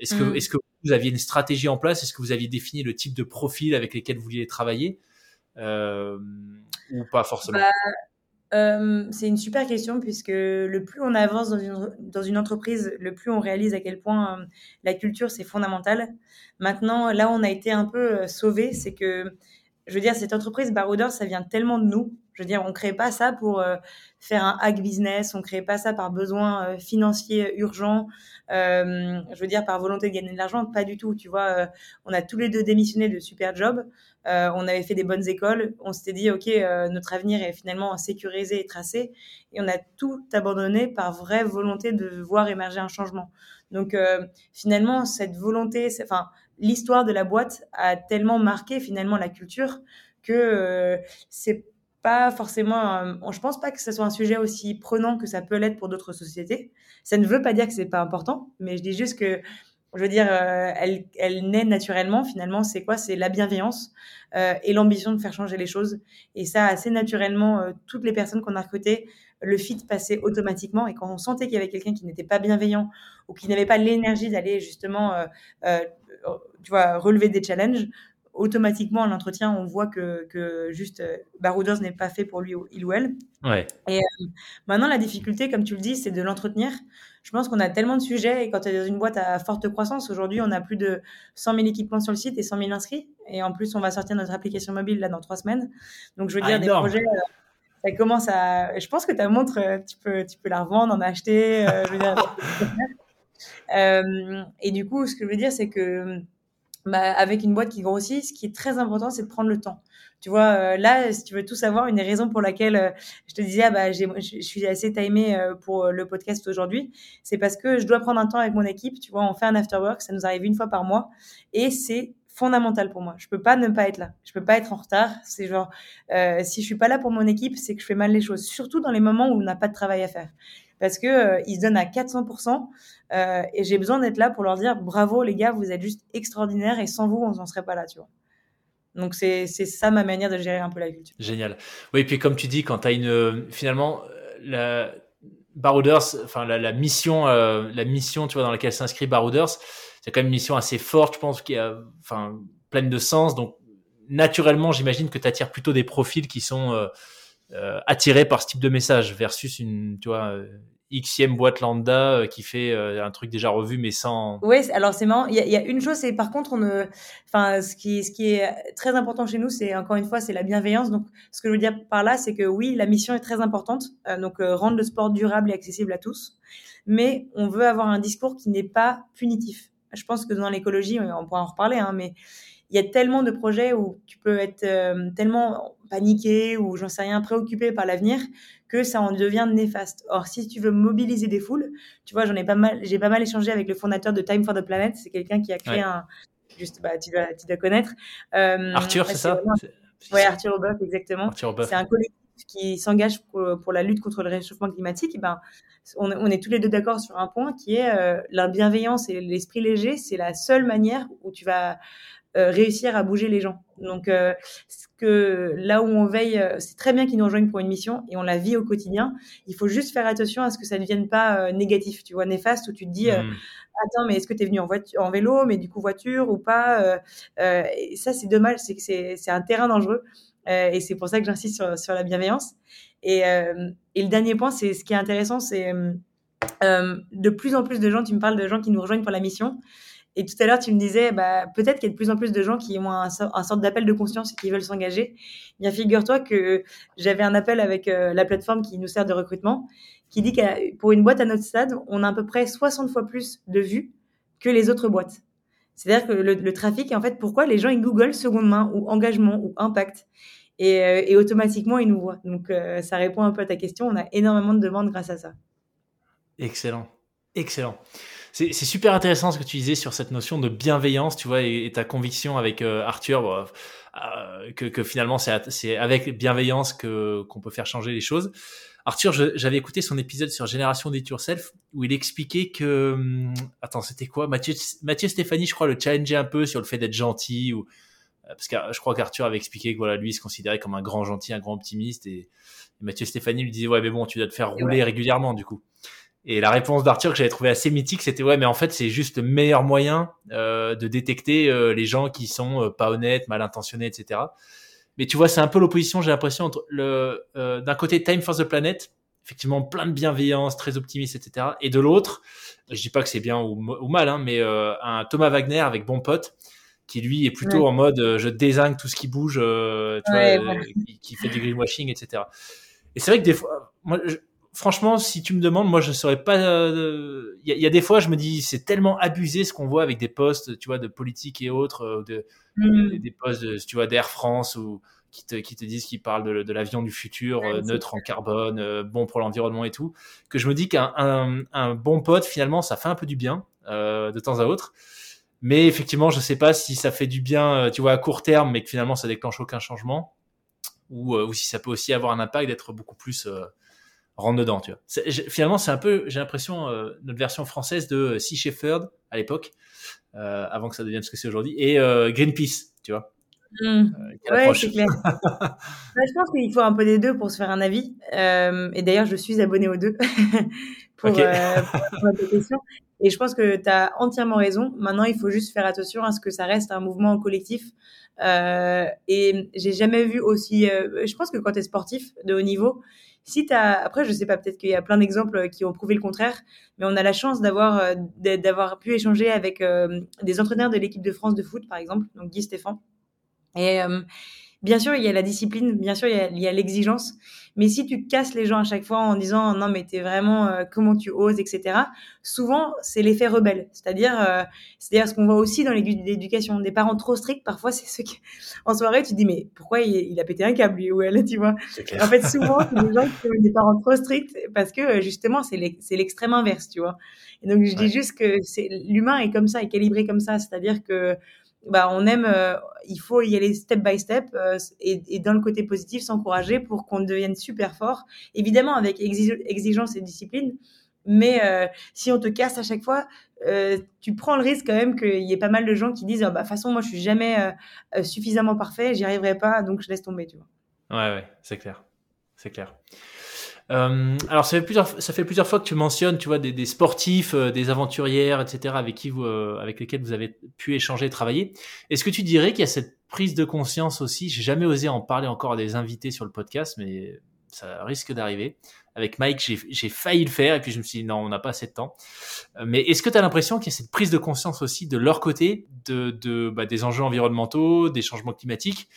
B: Est-ce que, mm. est que vous aviez une stratégie en place? Est-ce que vous aviez défini le type de profil avec lesquels vous vouliez travailler ou pas forcément?
A: Bah, c'est une super question puisque le plus on avance dans une, dans une entreprise, le plus on réalise à quel point la culture c'est fondamental. Maintenant, là où on a été un peu sauvé, c'est que je veux dire, cette entreprise Barouders, ça vient tellement de nous. Je veux dire, on crée pas ça pour euh, faire un hack business, on crée pas ça par besoin euh, financier urgent, euh, je veux dire par volonté de gagner de l'argent, pas du tout. Tu vois, euh, on a tous les deux démissionné de super jobs, on avait fait des bonnes écoles, on s'était dit ok, notre avenir est finalement sécurisé et tracé, et on a tout abandonné par vraie volonté de voir émerger un changement. Donc finalement, cette volonté, enfin l'histoire de la boîte a tellement marqué finalement la culture que euh, c'est pas forcément. je pense pas que ce soit un sujet aussi prenant que ça peut l'être pour d'autres sociétés. Ça ne veut pas dire que c'est pas important, mais je dis juste que je veux dire, euh, elle, elle naît naturellement. Finalement, c'est quoi? C'est la bienveillance euh, et l'ambition de faire changer les choses. Et ça, assez naturellement, toutes les personnes qu'on a recrutées, le fit passait automatiquement. Et quand on sentait qu'il y avait quelqu'un qui n'était pas bienveillant ou qui n'avait pas l'énergie d'aller justement tu vois, relever des challenges, automatiquement à l'entretien, on voit que, que juste euh, Barouders n'est pas fait pour lui il ou elle.
B: Ouais.
A: Et euh, maintenant, la difficulté, comme tu le dis, c'est de l'entretenir. Je pense qu'on a tellement de sujets et quand tu es dans une boîte à forte croissance, aujourd'hui, on a plus de 100 000 équipements sur le site et 100 000 inscrits. Et en plus, on va sortir notre application mobile là dans trois semaines. Donc, je veux dire, ah, des projets. Euh, ça commence à. Je pense que ta montre, tu peux, tu peux la revendre, en acheter. je veux dire, et du coup, ce que je veux dire, c'est que bah, avec une boîte qui grossit, ce qui est très important, c'est de prendre le temps. Tu vois, euh, là, si tu veux tout savoir, une des raisons pour laquelle euh, je te disais, ah, bah, je suis assez timée euh, pour le podcast aujourd'hui, c'est parce que je dois prendre un temps avec mon équipe. Tu vois, on fait un after work, ça nous arrive une fois par mois, et c'est fondamental pour moi. Je peux pas ne pas être là. Je peux pas être en retard. C'est genre, si je suis pas là pour mon équipe, c'est que je fais mal les choses. Surtout dans les moments où on n'a pas de travail à faire parce que euh, ils se donnent à 400% euh, et j'ai besoin d'être là pour leur dire bravo les gars, vous êtes juste extraordinaires et sans vous on n'en serait pas là, tu vois. Donc c'est ça ma manière de gérer un peu la culture.
B: Génial. Oui, puis comme tu dis, quand tu as une finalement la Barouders, enfin la mission, euh, la mission, tu vois, dans laquelle s'inscrit Barouders, c'est quand même une mission assez forte, je pense, qui est enfin pleine de sens. Donc naturellement, j'imagine que tu attires plutôt des profils qui sont euh, attiré par ce type de message versus une, tu vois, euh, xème boîte lambda euh, qui fait un truc déjà revu mais sans.
A: Oui, alors c'est marrant. Il y, a, une chose, c'est par contre, on ne, enfin, ce qui, ce qui est très important chez nous, c'est encore une fois, c'est la bienveillance. Donc, ce que je veux dire par là, c'est que oui, la mission est très importante. Donc, rendre le sport durable et accessible à tous, mais on veut avoir un discours qui n'est pas punitif. Je pense que dans l'écologie, on pourra en reparler, hein, mais il y a tellement de projets où tu peux être tellement paniqué ou j'en sais rien, préoccupé par l'avenir que ça en devient néfaste. Or, si tu veux mobiliser des foules, tu vois, j'en ai pas mal, j'ai pas mal échangé avec le fondateur de Time for the Planet. C'est quelqu'un qui a créé un, juste, bah, tu dois, tu dois connaître.
B: Euh, Arthur, c'est ça?
A: Oui, Arthur Oboff, exactement. C'est un collectif qui s'engage pour, la lutte contre le réchauffement climatique. Et ben, on, on est tous les deux d'accord sur un point qui est euh, la bienveillance et l'esprit léger. C'est la seule manière où tu vas euh, réussir à bouger les gens. Donc, euh, que là où on veille, euh, c'est très bien qu'ils nous rejoignent pour une mission et on la vit au quotidien. Il faut juste faire attention à ce que ça ne devienne pas négatif, tu vois, néfaste, où tu te dis, mmh. attends, mais est-ce que tu es venu en, voiture, en vélo, mais du coup voiture ou pas et Ça, c'est dommage, c'est que c'est un terrain dangereux. et c'est pour ça que j'insiste sur, sur, la bienveillance. Et, et le dernier point, c'est ce qui est intéressant, c'est de plus en plus de gens, tu me parles de gens qui nous rejoignent pour la mission. Et tout à l'heure, tu me disais, bah, peut-être qu'il y a de plus en plus de gens qui ont un, un sorte d'appel de conscience et qui veulent s'engager. Bien, figure-toi que j'avais un appel avec euh, la plateforme qui nous sert de recrutement, qui dit que pour une boîte à notre stade, on a à peu près 60 fois plus de vues que les autres boîtes. C'est-à-dire que le, trafic, en fait, pourquoi les gens ils Google seconde main ou engagement ou impact et, euh, automatiquement ils nous voient. Donc euh, ça répond un peu à ta question. On a énormément de demandes grâce à ça.
B: Excellent, excellent. C'est super intéressant ce que tu disais sur cette notion de bienveillance, tu vois, et, ta conviction avec euh, Arthur, euh, que, que, finalement c'est avec bienveillance que qu'on peut faire changer les choses. Arthur, j'avais écouté son épisode sur Génération It Yourself où il expliquait que, hum, attends, c'était quoi? Mathieu, Mathieu Stéphanie, je crois, le challengeait un peu sur le fait d'être gentil ou euh, parce que je crois qu'Arthur avait expliqué que voilà, lui il se considérait comme un grand gentil, un grand optimiste et, Mathieu Stéphanie lui disait ouais mais bon tu dois te faire rouler régulièrement du coup. Et la réponse d'Arthur que j'avais trouvé assez mythique, c'était ouais, mais en fait c'est juste le meilleur moyen euh, de détecter euh, les gens qui sont euh, pas honnêtes, mal intentionnés, etc. Mais tu vois, c'est un peu l'opposition, j'ai l'impression entre le euh, d'un côté Time for the Planet, effectivement plein de bienveillance, très optimiste, etc. Et de l'autre, je dis pas que c'est bien ou, ou, mal, hein, mais un Thomas Wagner avec bon pote qui lui est plutôt en mode je désingue tout ce qui bouge, tu vois, qui, qui, fait du greenwashing, etc. Et c'est vrai que des fois, moi, je, franchement, si tu me demandes, moi, je saurais pas. Il euh, y, a des fois, je me dis, c'est tellement abusé ce qu'on voit avec des postes, tu vois, de politique et autres, euh, de, mm. des postes, tu vois, d'Air France ou qui te, qui te disent qu'ils parlent de, l'avion du futur, euh, neutre en carbone, bon pour l'environnement et tout, que je me dis qu'un un, bon pote, finalement, ça fait un peu du bien de temps à autre. Mais effectivement, je sais pas si ça fait du bien, tu vois, à court terme, mais que finalement, ça déclenche aucun changement, ou, ou si ça peut aussi avoir un impact d'être beaucoup plus rentre dedans, tu vois. Finalement, c'est un peu, j'ai l'impression, euh, notre version française de euh, Sea Shepherd à l'époque, euh, avant que ça devienne ce que c'est aujourd'hui, et euh, Greenpeace, tu vois.
A: Mmh. ouais, c'est clair. je pense qu'il faut un peu des deux pour se faire un avis. et d'ailleurs, je suis abonné aux deux pour, okay. pour, question. Et je pense que tu as entièrement raison. Maintenant, il faut juste faire attention à ce que ça reste un mouvement collectif. et j'ai jamais vu aussi. je pense que quand tu es sportif de haut niveau, si as, après, je sais pas, peut-être qu'il y a plein d'exemples euh, qui ont prouvé le contraire, mais on a la chance d'avoir euh, d'avoir pu échanger avec euh, des entraîneurs de l'équipe de France de foot, par exemple, donc Guy Stéphane. Et Bien sûr, il y a la discipline, bien sûr, il y a l'exigence. Mais si tu casses les gens à chaque fois en disant non, mais t'es vraiment euh, comment tu oses, etc. Souvent, c'est l'effet rebelle. C'est-à-dire, euh, c'est-à-dire ce qu'on voit aussi dans l'éducation. Des parents trop stricts, parfois, c'est ceux qui, en soirée, tu te dis mais pourquoi il, a pété un câble lui ou elle, tu vois? En fait, souvent, c'est des gens qui ont des parents trop stricts parce que justement, c'est l'extrême inverse, tu vois. Et donc, je dis juste que l'humain est comme ça, est calibré comme ça. C'est-à-dire que bah, on aime, euh, il faut y aller step by step euh, et, dans le côté positif, s'encourager pour qu'on devienne super fort. Évidemment, avec exigence et discipline, mais euh, si on te casse à chaque fois, tu prends le risque quand même qu'il y ait pas mal de gens qui disent, ah, bah, de toute façon, moi, je suis jamais suffisamment parfait, j'y arriverai pas, donc je laisse tomber, tu vois.
B: Ouais, c'est clair, c'est clair. Euh, alors ça fait plusieurs ça fait plusieurs fois que tu mentionnes, tu vois, des, des sportifs, euh, des aventurières, etc. avec qui vous, euh, avec lesquels vous avez pu échanger, travailler. Est-ce que tu dirais qu'il y a cette prise de conscience aussi J'ai jamais osé en parler encore à des invités sur le podcast, mais ça risque d'arriver. Avec Mike, j'ai failli le faire et puis je me suis dit non, on n'a pas assez de temps. Euh, mais est-ce que tu as l'impression qu'il y a cette prise de conscience aussi de leur côté de, de bah, des enjeux environnementaux, des changements climatiques?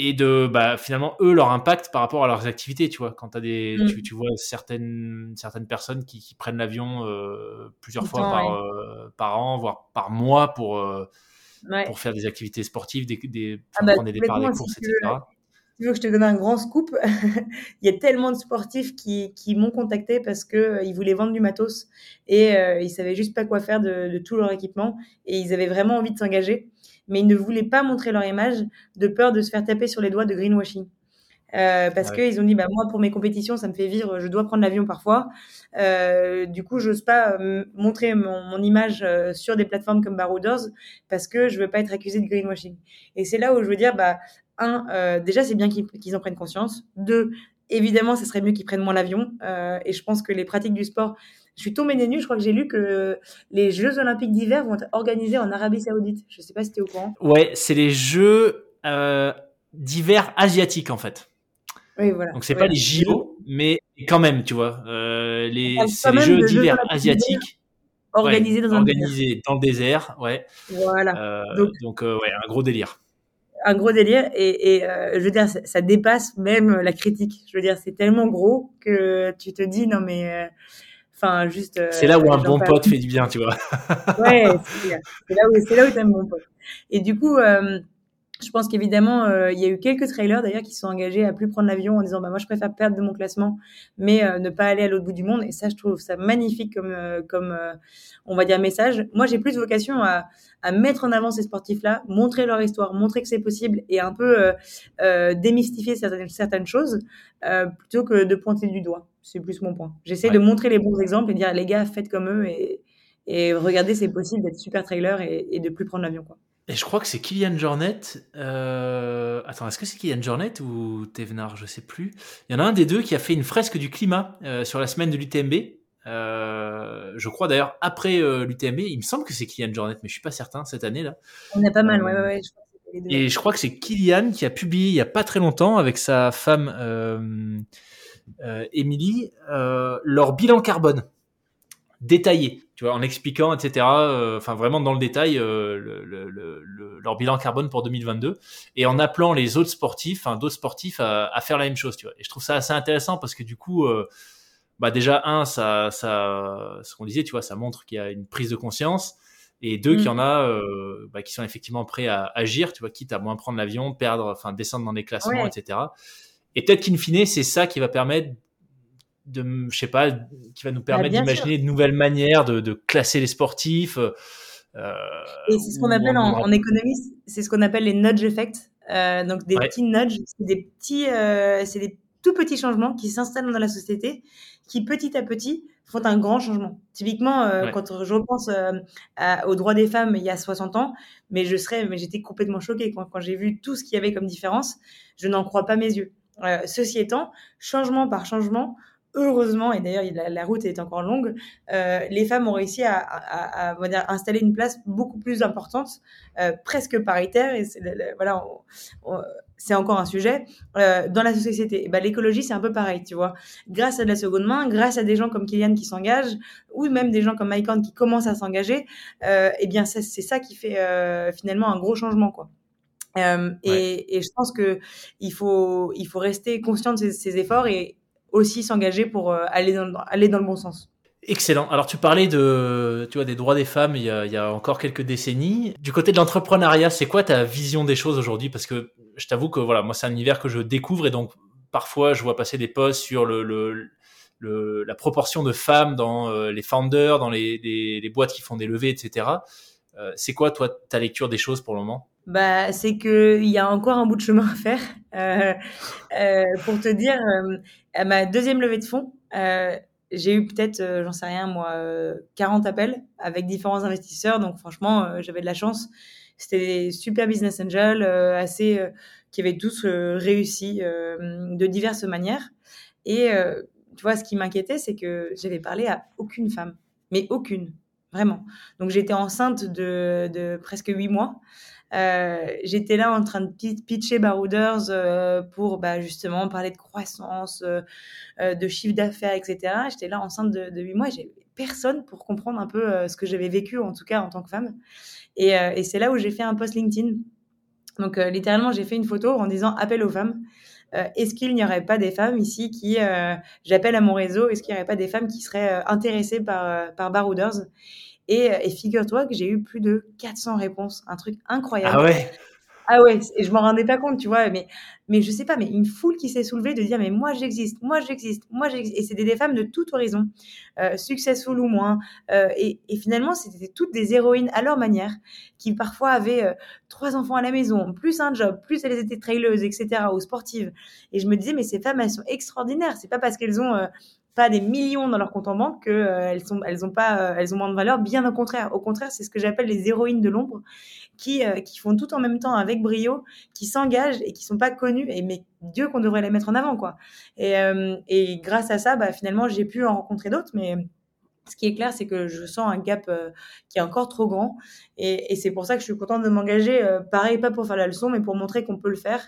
B: Et de bah, finalement eux leur impact par rapport à leurs activités tu vois. Quand as des mm. tu, tu, vois certaines certaines personnes qui, qui prennent l'avion euh, plusieurs fois par, euh, par an voire par mois pour euh, pour faire des activités sportives des, des ah bah, prendre des départs des courses etc
A: tu veux que je te donne un grand scoop il y a tellement de sportifs qui, qui m'ont contacté parce que ils voulaient vendre du matos et ils savaient juste pas quoi faire de, de tout leur équipement et ils avaient vraiment envie de s'engager mais ils ne voulaient pas montrer leur image de peur de se faire taper sur les doigts de greenwashing. Euh, parce qu'ils ont dit bah moi pour mes compétitions ça me fait vivre je dois prendre l'avion parfois. Euh, du coup j'ose pas euh, montrer mon, mon image euh, sur des plateformes comme Barouders parce que je veux pas être accusé de greenwashing. Et c'est là où je veux dire bah un déjà c'est bien qu'ils en prennent conscience. Deux évidemment ce serait mieux qu'ils prennent moins l'avion. Et je pense que les pratiques du sport je suis tombée des nues, je crois que j'ai lu que les Jeux Olympiques d'hiver vont être organisés en Arabie Saoudite. Je ne sais pas si tu es au courant.
B: Ouais, c'est les Jeux euh, d'hiver asiatiques en fait.
A: Oui, voilà.
B: Donc c'est pas les JO, mais quand même, tu vois, euh, les, c'est les Jeux d'hiver asiatiques.
A: Organisés dans,
B: organisés dans le désert, ouais.
A: Voilà.
B: Euh, donc, ouais, un gros délire
A: un gros délire et, et euh, je veux dire ça, ça, dépasse même la critique je veux dire c'est tellement gros que tu te dis non mais euh, Enfin, juste.
B: c'est là où un bon pote fait du bien, tu vois.
A: ouais, c'est là où c'est là où t'aimes bon pote. Et du coup, euh, je pense qu'évidemment, euh, il y a eu quelques trailers d'ailleurs qui sont engagés à plus prendre l'avion en disant bah moi je préfère perdre de mon classement, mais euh, ne pas aller à l'autre bout du monde. Et ça, je trouve ça magnifique comme euh, comme on va dire message. Moi, j'ai plus vocation à, à mettre en avant ces sportifs-là, montrer leur histoire, montrer que c'est possible et un peu démystifier certaines certaines choses plutôt que de pointer du doigt. C'est plus mon point. J'essaie de montrer les bons exemples et dire les gars faites comme eux et et regardez c'est possible d'être super trailer et, et de plus prendre l'avion quoi.
B: Et je crois que c'est Kylian Jornet. Euh... Attends, est-ce que c'est Kylian Jornet ou Thévenard Je sais plus. Il y en a un des deux qui a fait une fresque du climat euh, sur la semaine de l'UTMB. Euh, je crois d'ailleurs après euh, l'UTMB. Il me semble que c'est Kylian Jornet, mais je suis pas certain cette année-là.
A: On a pas mal, ouais, ouais, ouais. Je crois
B: que deux. Et je crois que c'est Kylian qui a publié il y a pas très longtemps avec sa femme euh, Émilie leur bilan carbone détaillé tu vois, en expliquant, etc. Euh, enfin, vraiment dans le détail euh, le, le, le, leur bilan carbone pour 2022 et en appelant les autres sportifs, enfin d'autres sportifs à, à, faire la même chose. Tu vois. Et je trouve ça assez intéressant parce que du coup, euh, bah déjà un, ça, ça, ce qu'on disait, tu vois, ça montre qu'il y a une prise de conscience. Et deux, qu'il y en mm. a bah, qui sont effectivement prêts à agir, tu vois, quitte à moins prendre l'avion, perdre, enfin descendre dans les classements, etc. Et peut-être qu'in fine, c'est ça qui va permettre de, je sais pas, qui va nous bah, permettre d'imaginer de nouvelles manières de, de, classer les sportifs. Euh,
A: et c'est ce qu'on appelle en, en, économie, c'est ce qu'on appelle les nudge effects. Euh, donc des petits nudges, c'est des petits, euh, c'est des tout petits changements qui s'installent dans la société, qui petit à petit font un grand changement. Typiquement, quand je repense euh, aux droits des femmes il y a 60 ans, mais je serais, mais j'étais complètement choquée quand, quand j'ai vu tout ce qu'il y avait comme différence. Je n'en crois pas mes yeux. Ceci étant, changement par changement, heureusement, et d'ailleurs la, la, route est encore longue, euh, les femmes ont réussi à, à, à, à, installer une place beaucoup plus importante, euh, presque paritaire, et voilà, c'est encore un sujet euh, dans la société. Et ben, l'écologie, c'est un peu pareil, tu vois. Grâce à de la seconde main, grâce à des gens comme Kylian qui s'engagent, ou même des gens comme Mike qui commencent à s'engager, eh bien c'est ça qui fait finalement un gros changement, quoi. Euh, et, je pense que il faut il faut rester conscient de ces, ces efforts et, aussi s'engager pour euh, aller dans, aller dans le bon sens.
B: Excellent. Alors tu parlais de, tu vois, des droits des femmes il y a, encore quelques décennies. Du côté de l'entrepreneuriat, c'est quoi ta vision des choses aujourd'hui? Parce que je t'avoue que voilà, moi c'est un univers que je découvre et donc parfois je vois passer des posts sur le, le, la proportion de femmes dans euh, les founders, dans les, les, les, boîtes qui font des levées, etc. Euh, c'est quoi toi ta lecture des choses pour le moment?
A: Bah, c'est que il y a encore un bout de chemin à faire. Euh, euh, pour te dire, euh, à ma deuxième levée de fonds, j'ai eu peut-être, j'en sais rien moi, 40 appels avec différents investisseurs. Donc franchement, j'avais de la chance. C'était des super business angels, assez qui avaient tous réussi de diverses manières. Et tu vois, ce qui m'inquiétait, c'est que j'avais parlé à aucune femme, mais aucune. vraiment. Donc j'étais enceinte de, de presque huit mois. Euh, j'étais là en train de pitcher Barouders euh, pour bah, justement parler de croissance, euh, euh de chiffre d'affaires, etc. J'étais là enceinte de, de 8 mois. J'ai personne pour comprendre un peu euh, ce que j'avais vécu, en tout cas en tant que femme. Et, et c'est là où j'ai fait un post LinkedIn. Donc littéralement, j'ai fait une photo en disant appel aux femmes. est-ce qu'il n'y aurait pas des femmes ici qui, j'appelle à mon réseau, est-ce qu'il n'y aurait pas des femmes qui seraient intéressées par, par Barouders? Et, et figure-toi que j'ai eu plus de 400 réponses, un truc incroyable.
B: Ah ouais?
A: Ah ouais, et je m'en rendais pas compte, tu vois, mais, mais je sais pas, mais une foule qui s'est soulevée de dire, mais moi j'existe, moi j'existe, moi j'existe. Et c'était des femmes de tout horizon, euh, successful ou moins. Euh, et, et, finalement, c'était toutes des héroïnes à leur manière, qui parfois avaient euh, trois enfants à la maison, plus un job, plus elles étaient traileuses, etc., ou sportives. Et je me disais, mais ces femmes, elles sont extraordinaires. C'est pas parce qu'elles ont euh, pas des millions dans leur compte en banque qu'elles euh, sont, elles ont pas, euh, elles ont moins de valeur. Bien au contraire. Au contraire, c'est ce que j'appelle les héroïnes de l'ombre, qui, euh, qui font tout en même temps avec brio, qui s'engagent et qui sont pas connues. Et mais Dieu qu'on devrait les mettre en avant, quoi. Et, et grâce à ça, bah, finalement, j'ai pu en rencontrer d'autres, mais ce qui est clair, c'est que je sens un gap qui est encore trop grand. Et, et c'est pour ça que je suis contente de m'engager, pareil, pas pour faire la leçon, mais pour montrer qu'on peut le faire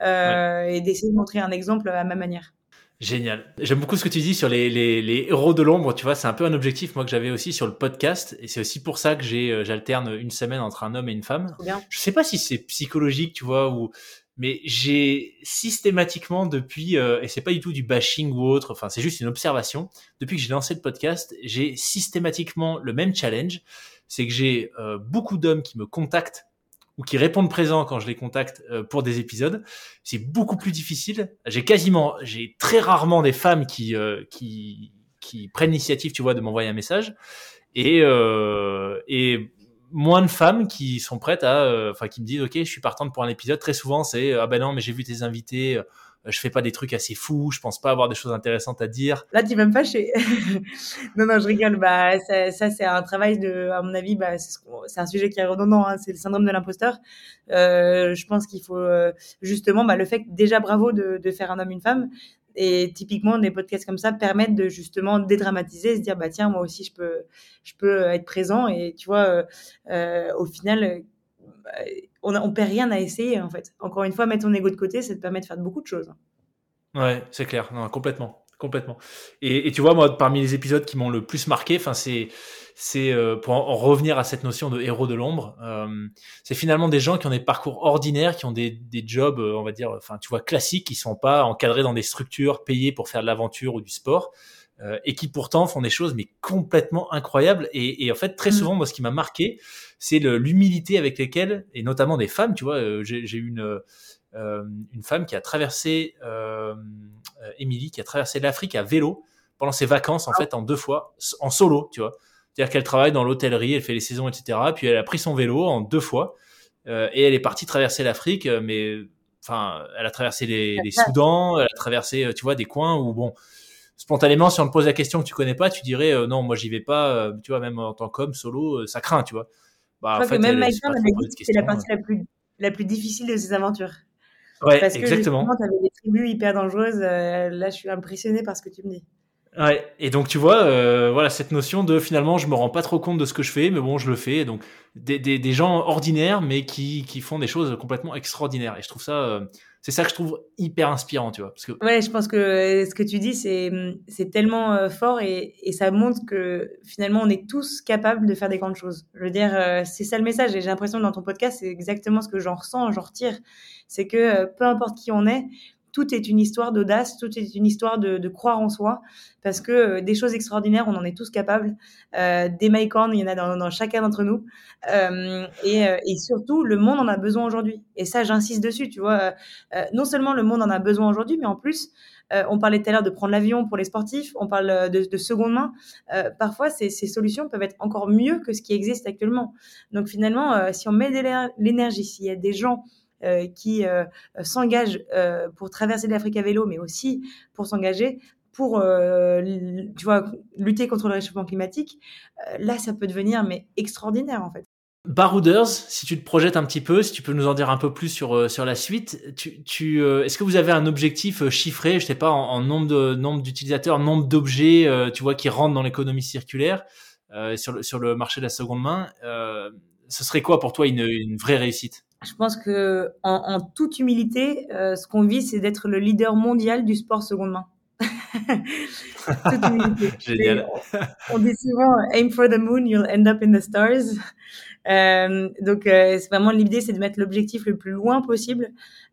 A: et d'essayer de montrer un exemple à ma manière.
B: Génial. J'aime beaucoup ce que tu dis sur les, les, les héros de l'ombre. Tu vois, c'est un peu un objectif moi que j'avais aussi sur le podcast, et c'est aussi pour ça que j'ai euh, j'alterne une semaine entre un homme et une femme.
A: Bien.
B: Je sais pas si c'est psychologique, tu vois, ou mais j'ai systématiquement depuis euh, et c'est pas du tout du bashing ou autre. Enfin, c'est juste une observation. Depuis que j'ai lancé le podcast, j'ai systématiquement le même challenge, c'est que j'ai euh, beaucoup d'hommes qui me contactent ou qui répondent présent quand je les contacte euh, pour des épisodes. C'est beaucoup plus difficile. J'ai quasiment, j'ai très rarement des femmes qui euh, qui qui prennent l'initiative, tu vois, de m'envoyer un message, et euh, et moins de femmes qui sont prêtes à, enfin, qui me disent, ok, je suis partante pour un épisode. Très souvent, c'est ah ben non, mais j'ai vu tes invités je fais pas des trucs assez fous, je pense pas avoir des choses intéressantes à dire.
A: Là, tu vas me fâcher. non, non, je rigole. Bah, ça, ça c'est un travail de, à mon avis, bah, c'est un sujet qui est redondant. Hein, c'est le syndrome de l'imposteur. Euh, je pense qu'il faut euh, justement, bah, le fait déjà bravo de, de faire un homme une femme. Et typiquement, des podcasts comme ça permettent de justement dédramatiser, se dire bah tiens, moi aussi je peux, je peux être présent. Et tu vois, euh, euh au final, bah, on, on perd rien à essayer en fait. Encore une fois, mettre ton ego de côté, ça te permet de faire beaucoup de choses.
B: Ouais, c'est clair, non, complètement, complètement. Et, tu vois, moi, parmi les épisodes qui m'ont le plus marqué, c'est, euh, pour en, revenir à cette notion de héros de l'ombre, euh, c'est finalement des gens qui ont des parcours ordinaires, qui ont des, des jobs, euh, on va dire, tu vois, classiques, qui sont pas encadrés dans des structures payées pour faire de l'aventure ou du sport. Euh, et qui pourtant font des choses mais complètement incroyables. Et, et en fait, très mm. souvent, moi, ce qui m'a marqué, c'est l'humilité avec lesquelles, et notamment des femmes, tu vois, euh, j'ai eu une, euh, une femme qui a traversé, euh, Émilie, qui a traversé l'Afrique à vélo pendant ses vacances, en ah. fait, en deux fois, en solo, tu vois. C'est-à-dire qu'elle travaille dans l'hôtellerie, elle fait les saisons, etc. Puis elle a pris son vélo en deux fois et elle est partie traverser l'Afrique, mais enfin, elle a traversé les, les Soudans, elle a traversé, tu vois, des coins où bon, spontanément, si on te pose la question que tu connais pas, tu dirais euh, non, moi j'y vais pas. Euh, tu vois, même en tant qu'homme solo, euh, ça craint, tu vois.
A: Bah, je crois que même Mike c'est la partie la plus, la plus difficile de ses aventures.
B: Ouais, Parce que exactement.
A: tu avais des tribus hyper dangereuses. là, je suis impressionné par ce que tu me dis.
B: Ouais, et donc tu vois, voilà cette notion de finalement je me rends pas trop compte de ce que je fais, mais bon je le fais. Donc des, des, des gens ordinaires, mais qui, qui font des choses complètement extraordinaires. Et je trouve ça, c'est ça que je trouve hyper inspirant, tu vois.
A: Ouais, je pense que ce que tu dis c'est c'est tellement euh, fort et, et ça montre que finalement on est tous capables de faire des grandes choses. Je veux dire, c'est ça le message. Et j'ai l'impression que dans ton podcast c'est exactement ce que j'en ressens, j'en retire, c'est que peu importe qui on est, tout est une histoire d'audace, tout est une histoire de, croire en soi, parce que euh, des choses extraordinaires, on en est tous capables. Euh, des mycorns, il y en a dans, chacun d'entre nous. Euh, et, surtout, le monde en a besoin aujourd'hui. Et ça, j'insiste dessus, tu vois. Non seulement le monde en a besoin aujourd'hui, mais en plus, on parlait tout à l'heure de prendre l'avion pour les sportifs, on parle de, de seconde main. parfois, ces, ces, solutions peuvent être encore mieux que ce qui existe actuellement. Donc finalement, si on met de l'énergie, s'il y a des gens qui euh, s'engagent euh, pour traverser l'Afrique à vélo, mais aussi pour s'engager pour tu vois lutter contre le réchauffement climatique, là ça peut devenir mais extraordinaire en fait.
B: Barouders, si tu te projettes un petit peu, si tu peux nous en dire un peu plus sur sur la suite, tu, est-ce que vous avez un objectif chiffré, je sais pas, en, nombre de nombre d'utilisateurs, nombre d'objets, tu qui rentrent dans l'économie circulaire sur, le, sur le marché de la seconde main. ce serait quoi pour toi une vraie réussite?
A: Je pense que en, toute humilité, ce qu'on vit, c'est d'être le leader mondial du sport seconde main. toute humilité. Génial. On dit souvent aim for the moon, you'll end up in the stars. Euh, donc, euh, c'est vraiment l'idée, c'est de mettre l'objectif le plus loin possible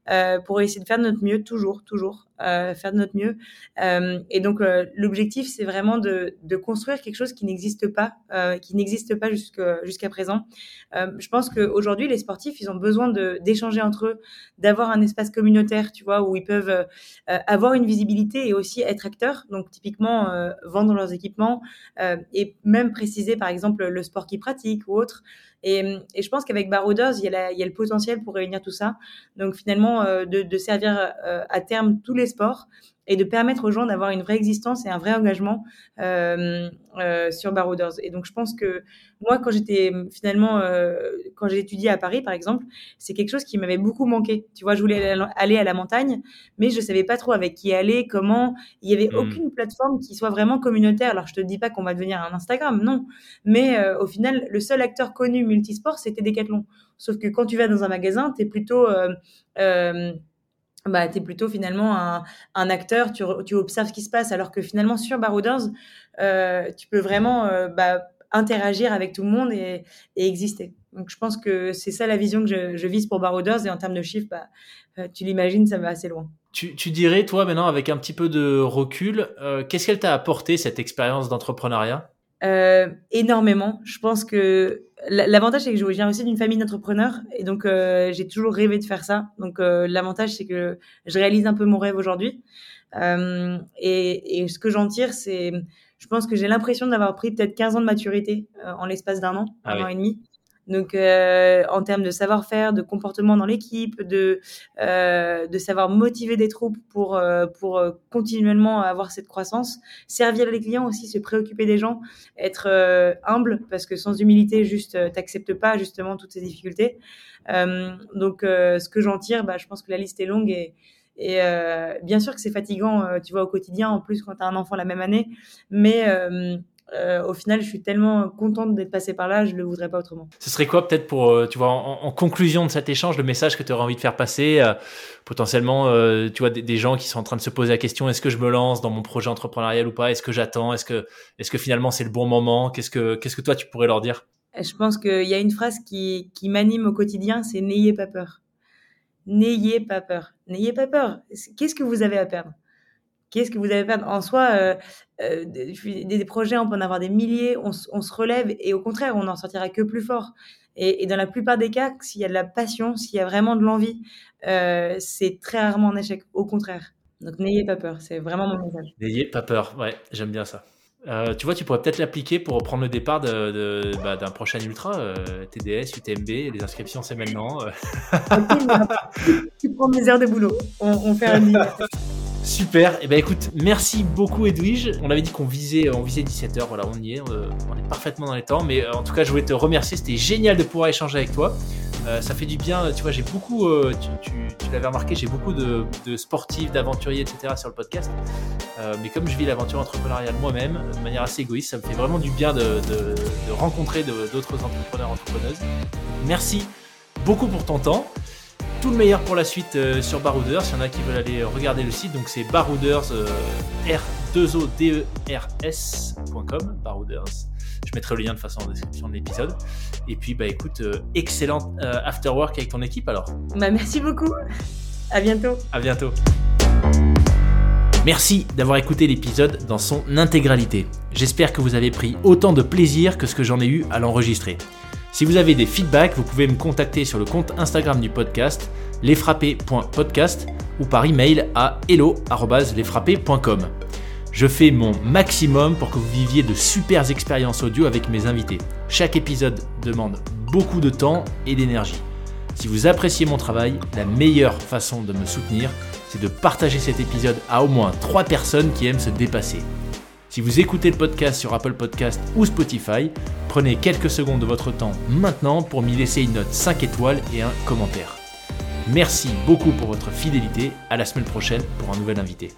A: euh, pour essayer de faire de notre mieux, toujours, toujours, euh, faire de notre mieux. Euh, et donc, euh, l'objectif, c'est vraiment de, de, construire quelque chose qui n'existe pas, qui n'existe pas jusqu'à présent. je pense qu'aujourd'hui, les sportifs, ils ont besoin d'échanger entre eux, d'avoir un espace communautaire, tu vois, où ils peuvent avoir une visibilité et aussi être acteurs. Donc, typiquement, vendre leurs équipements et même préciser, par exemple, le sport qu'ils pratiquent ou autre. Et, et, je pense qu'avec Barouders, il, y a le potentiel pour réunir tout ça. Donc finalement, euh, de, servir euh, à terme tous les sports et de permettre aux gens d'avoir une vraie existence et un vrai engagement euh, euh, sur Barouders. Et donc, je pense que moi, quand j'étais finalement, euh, quand j'ai étudié à Paris, par exemple, c'est quelque chose qui m'avait beaucoup manqué. Tu vois, je voulais aller à la montagne, mais je savais pas trop avec qui aller, comment. Il y avait hmm. aucune plateforme qui soit vraiment communautaire. Alors, je te dis pas qu'on va devenir un Instagram, non. Mais au final, le seul acteur connu multisport, c'était Decathlon. Sauf que quand tu vas dans un magasin, tu es plutôt bah, tu es plutôt finalement un, un acteur, tu, tu, observes ce qui se passe, alors que finalement sur Barouders, euh, tu peux vraiment euh, bah, interagir avec tout le monde et, et, exister. Donc je pense que c'est ça la vision que je, je, vise pour Barouders et en termes de chiffres, bah, euh, tu l'imagines, ça va assez loin.
B: Tu, tu, dirais, toi maintenant, avec un petit peu de recul, euh, qu'est-ce qu'elle t'a apporté cette expérience d'entrepreneuriat?
A: Euh, énormément. Je pense que l'avantage c'est que je viens aussi d'une famille d'entrepreneurs et donc euh, j'ai toujours rêvé de faire ça. Donc euh, l'avantage c'est que je réalise un peu mon rêve aujourd'hui. Euh, et, et, ce que j'en tire, c'est, je pense que j'ai l'impression d'avoir pris peut-être 15 ans de maturité euh, en l'espace d'un an, ah un an et demi. Donc, euh, en termes de savoir-faire, de comportement dans l'équipe, de, euh, de savoir motiver des troupes pour, euh, pour euh, continuellement avoir cette croissance, servir les clients aussi, se préoccuper des gens, être euh, humble, parce que sans humilité, juste, t'acceptes pas justement toutes ces difficultés. donc, ce que j'en tire, bah, je pense que la liste est longue et, et bien sûr que c'est fatigant, tu vois, au quotidien, en plus quand tu as un enfant la même année, mais euh, au final, je suis tellement contente d'être passée par là, je ne le voudrais pas autrement.
B: Ce serait quoi peut-être pour, euh, tu vois, en, conclusion de cet échange, le message que tu aurais envie de faire passer, euh, potentiellement, tu vois, des, gens qui sont en train de se poser la question, est-ce que je me lance dans mon projet entrepreneurial ou pas? Est-ce que j'attends? Est-ce que, est-ce que finalement c'est le bon moment? Qu'est-ce que, qu'est-ce que toi tu pourrais leur dire?
A: Je pense qu'il y a une phrase qui, qui m'anime au quotidien, c'est n'ayez pas peur. N'ayez pas peur. N'ayez pas peur. Qu'est-ce que vous avez à perdre? Qu'est-ce que vous avez perdre? En soi, euh, euh, des, des, projets, on peut en avoir des milliers, on, on, se relève et au contraire, on n'en sortira que plus fort. Et, et, dans la plupart des cas, s'il y a de la passion, s'il y a vraiment de l'envie, euh, c'est très rarement un échec. Au contraire. Donc n'ayez pas peur, c'est vraiment mon message.
B: N'ayez pas peur, ouais, j'aime bien ça. Tu vois, tu pourrais peut-être l'appliquer pour prendre le départ de, de, bah, d'un prochain ultra, TDS, UTMB, les inscriptions c'est maintenant.
A: tu prends mes heures de boulot, on, on fait un
B: Super. Et eh ben écoute, merci beaucoup Edwige. On avait dit qu'on visait, on visait 17h. Voilà, on y est. Euh, on est parfaitement dans les temps. Mais euh, en tout cas, je voulais te remercier. C'était génial de pouvoir échanger avec toi. Euh, ça fait du bien. Tu vois, j'ai beaucoup. tu, l'avais remarqué, j'ai beaucoup de, sportifs, d'aventuriers, etc. sur le podcast. mais comme je vis l'aventure entrepreneuriale moi-même, de manière assez égoïste, ça me fait vraiment du bien de, de rencontrer d'autres entrepreneurs, entrepreneuses. Merci beaucoup pour ton temps tout le meilleur pour la suite euh, sur Barouders. Il y en a qui veulent aller regarder le site, donc c'est barouders, euh, r2oders.com, barouders. Je mettrai le lien de façon en description de l'épisode. Et puis, bah écoute, euh, excellent after work avec ton équipe alors.
A: Bah, merci beaucoup. À bientôt.
B: À bientôt. Merci d'avoir écouté l'épisode dans son intégralité. J'espère que vous avez pris autant de plaisir que ce que j'en ai eu à l'enregistrer. Si vous avez des feedbacks, vous pouvez me contacter sur le compte Instagram du podcast, lesfrappés.podcast ou par email à hello.lesfrappés.com. Je fais mon maximum pour que vous viviez de super expériences audio avec mes invités. Chaque épisode demande beaucoup de temps et d'énergie. Si vous appréciez mon travail, la meilleure façon de me soutenir, c'est de partager cet épisode à au moins 3 personnes qui aiment se dépasser. Si vous écoutez le podcast sur Apple Podcast ou Spotify, prenez quelques secondes de votre temps maintenant pour m'y laisser une note 5 étoiles et un commentaire. Merci beaucoup pour votre fidélité. À la semaine prochaine pour un nouvel invité.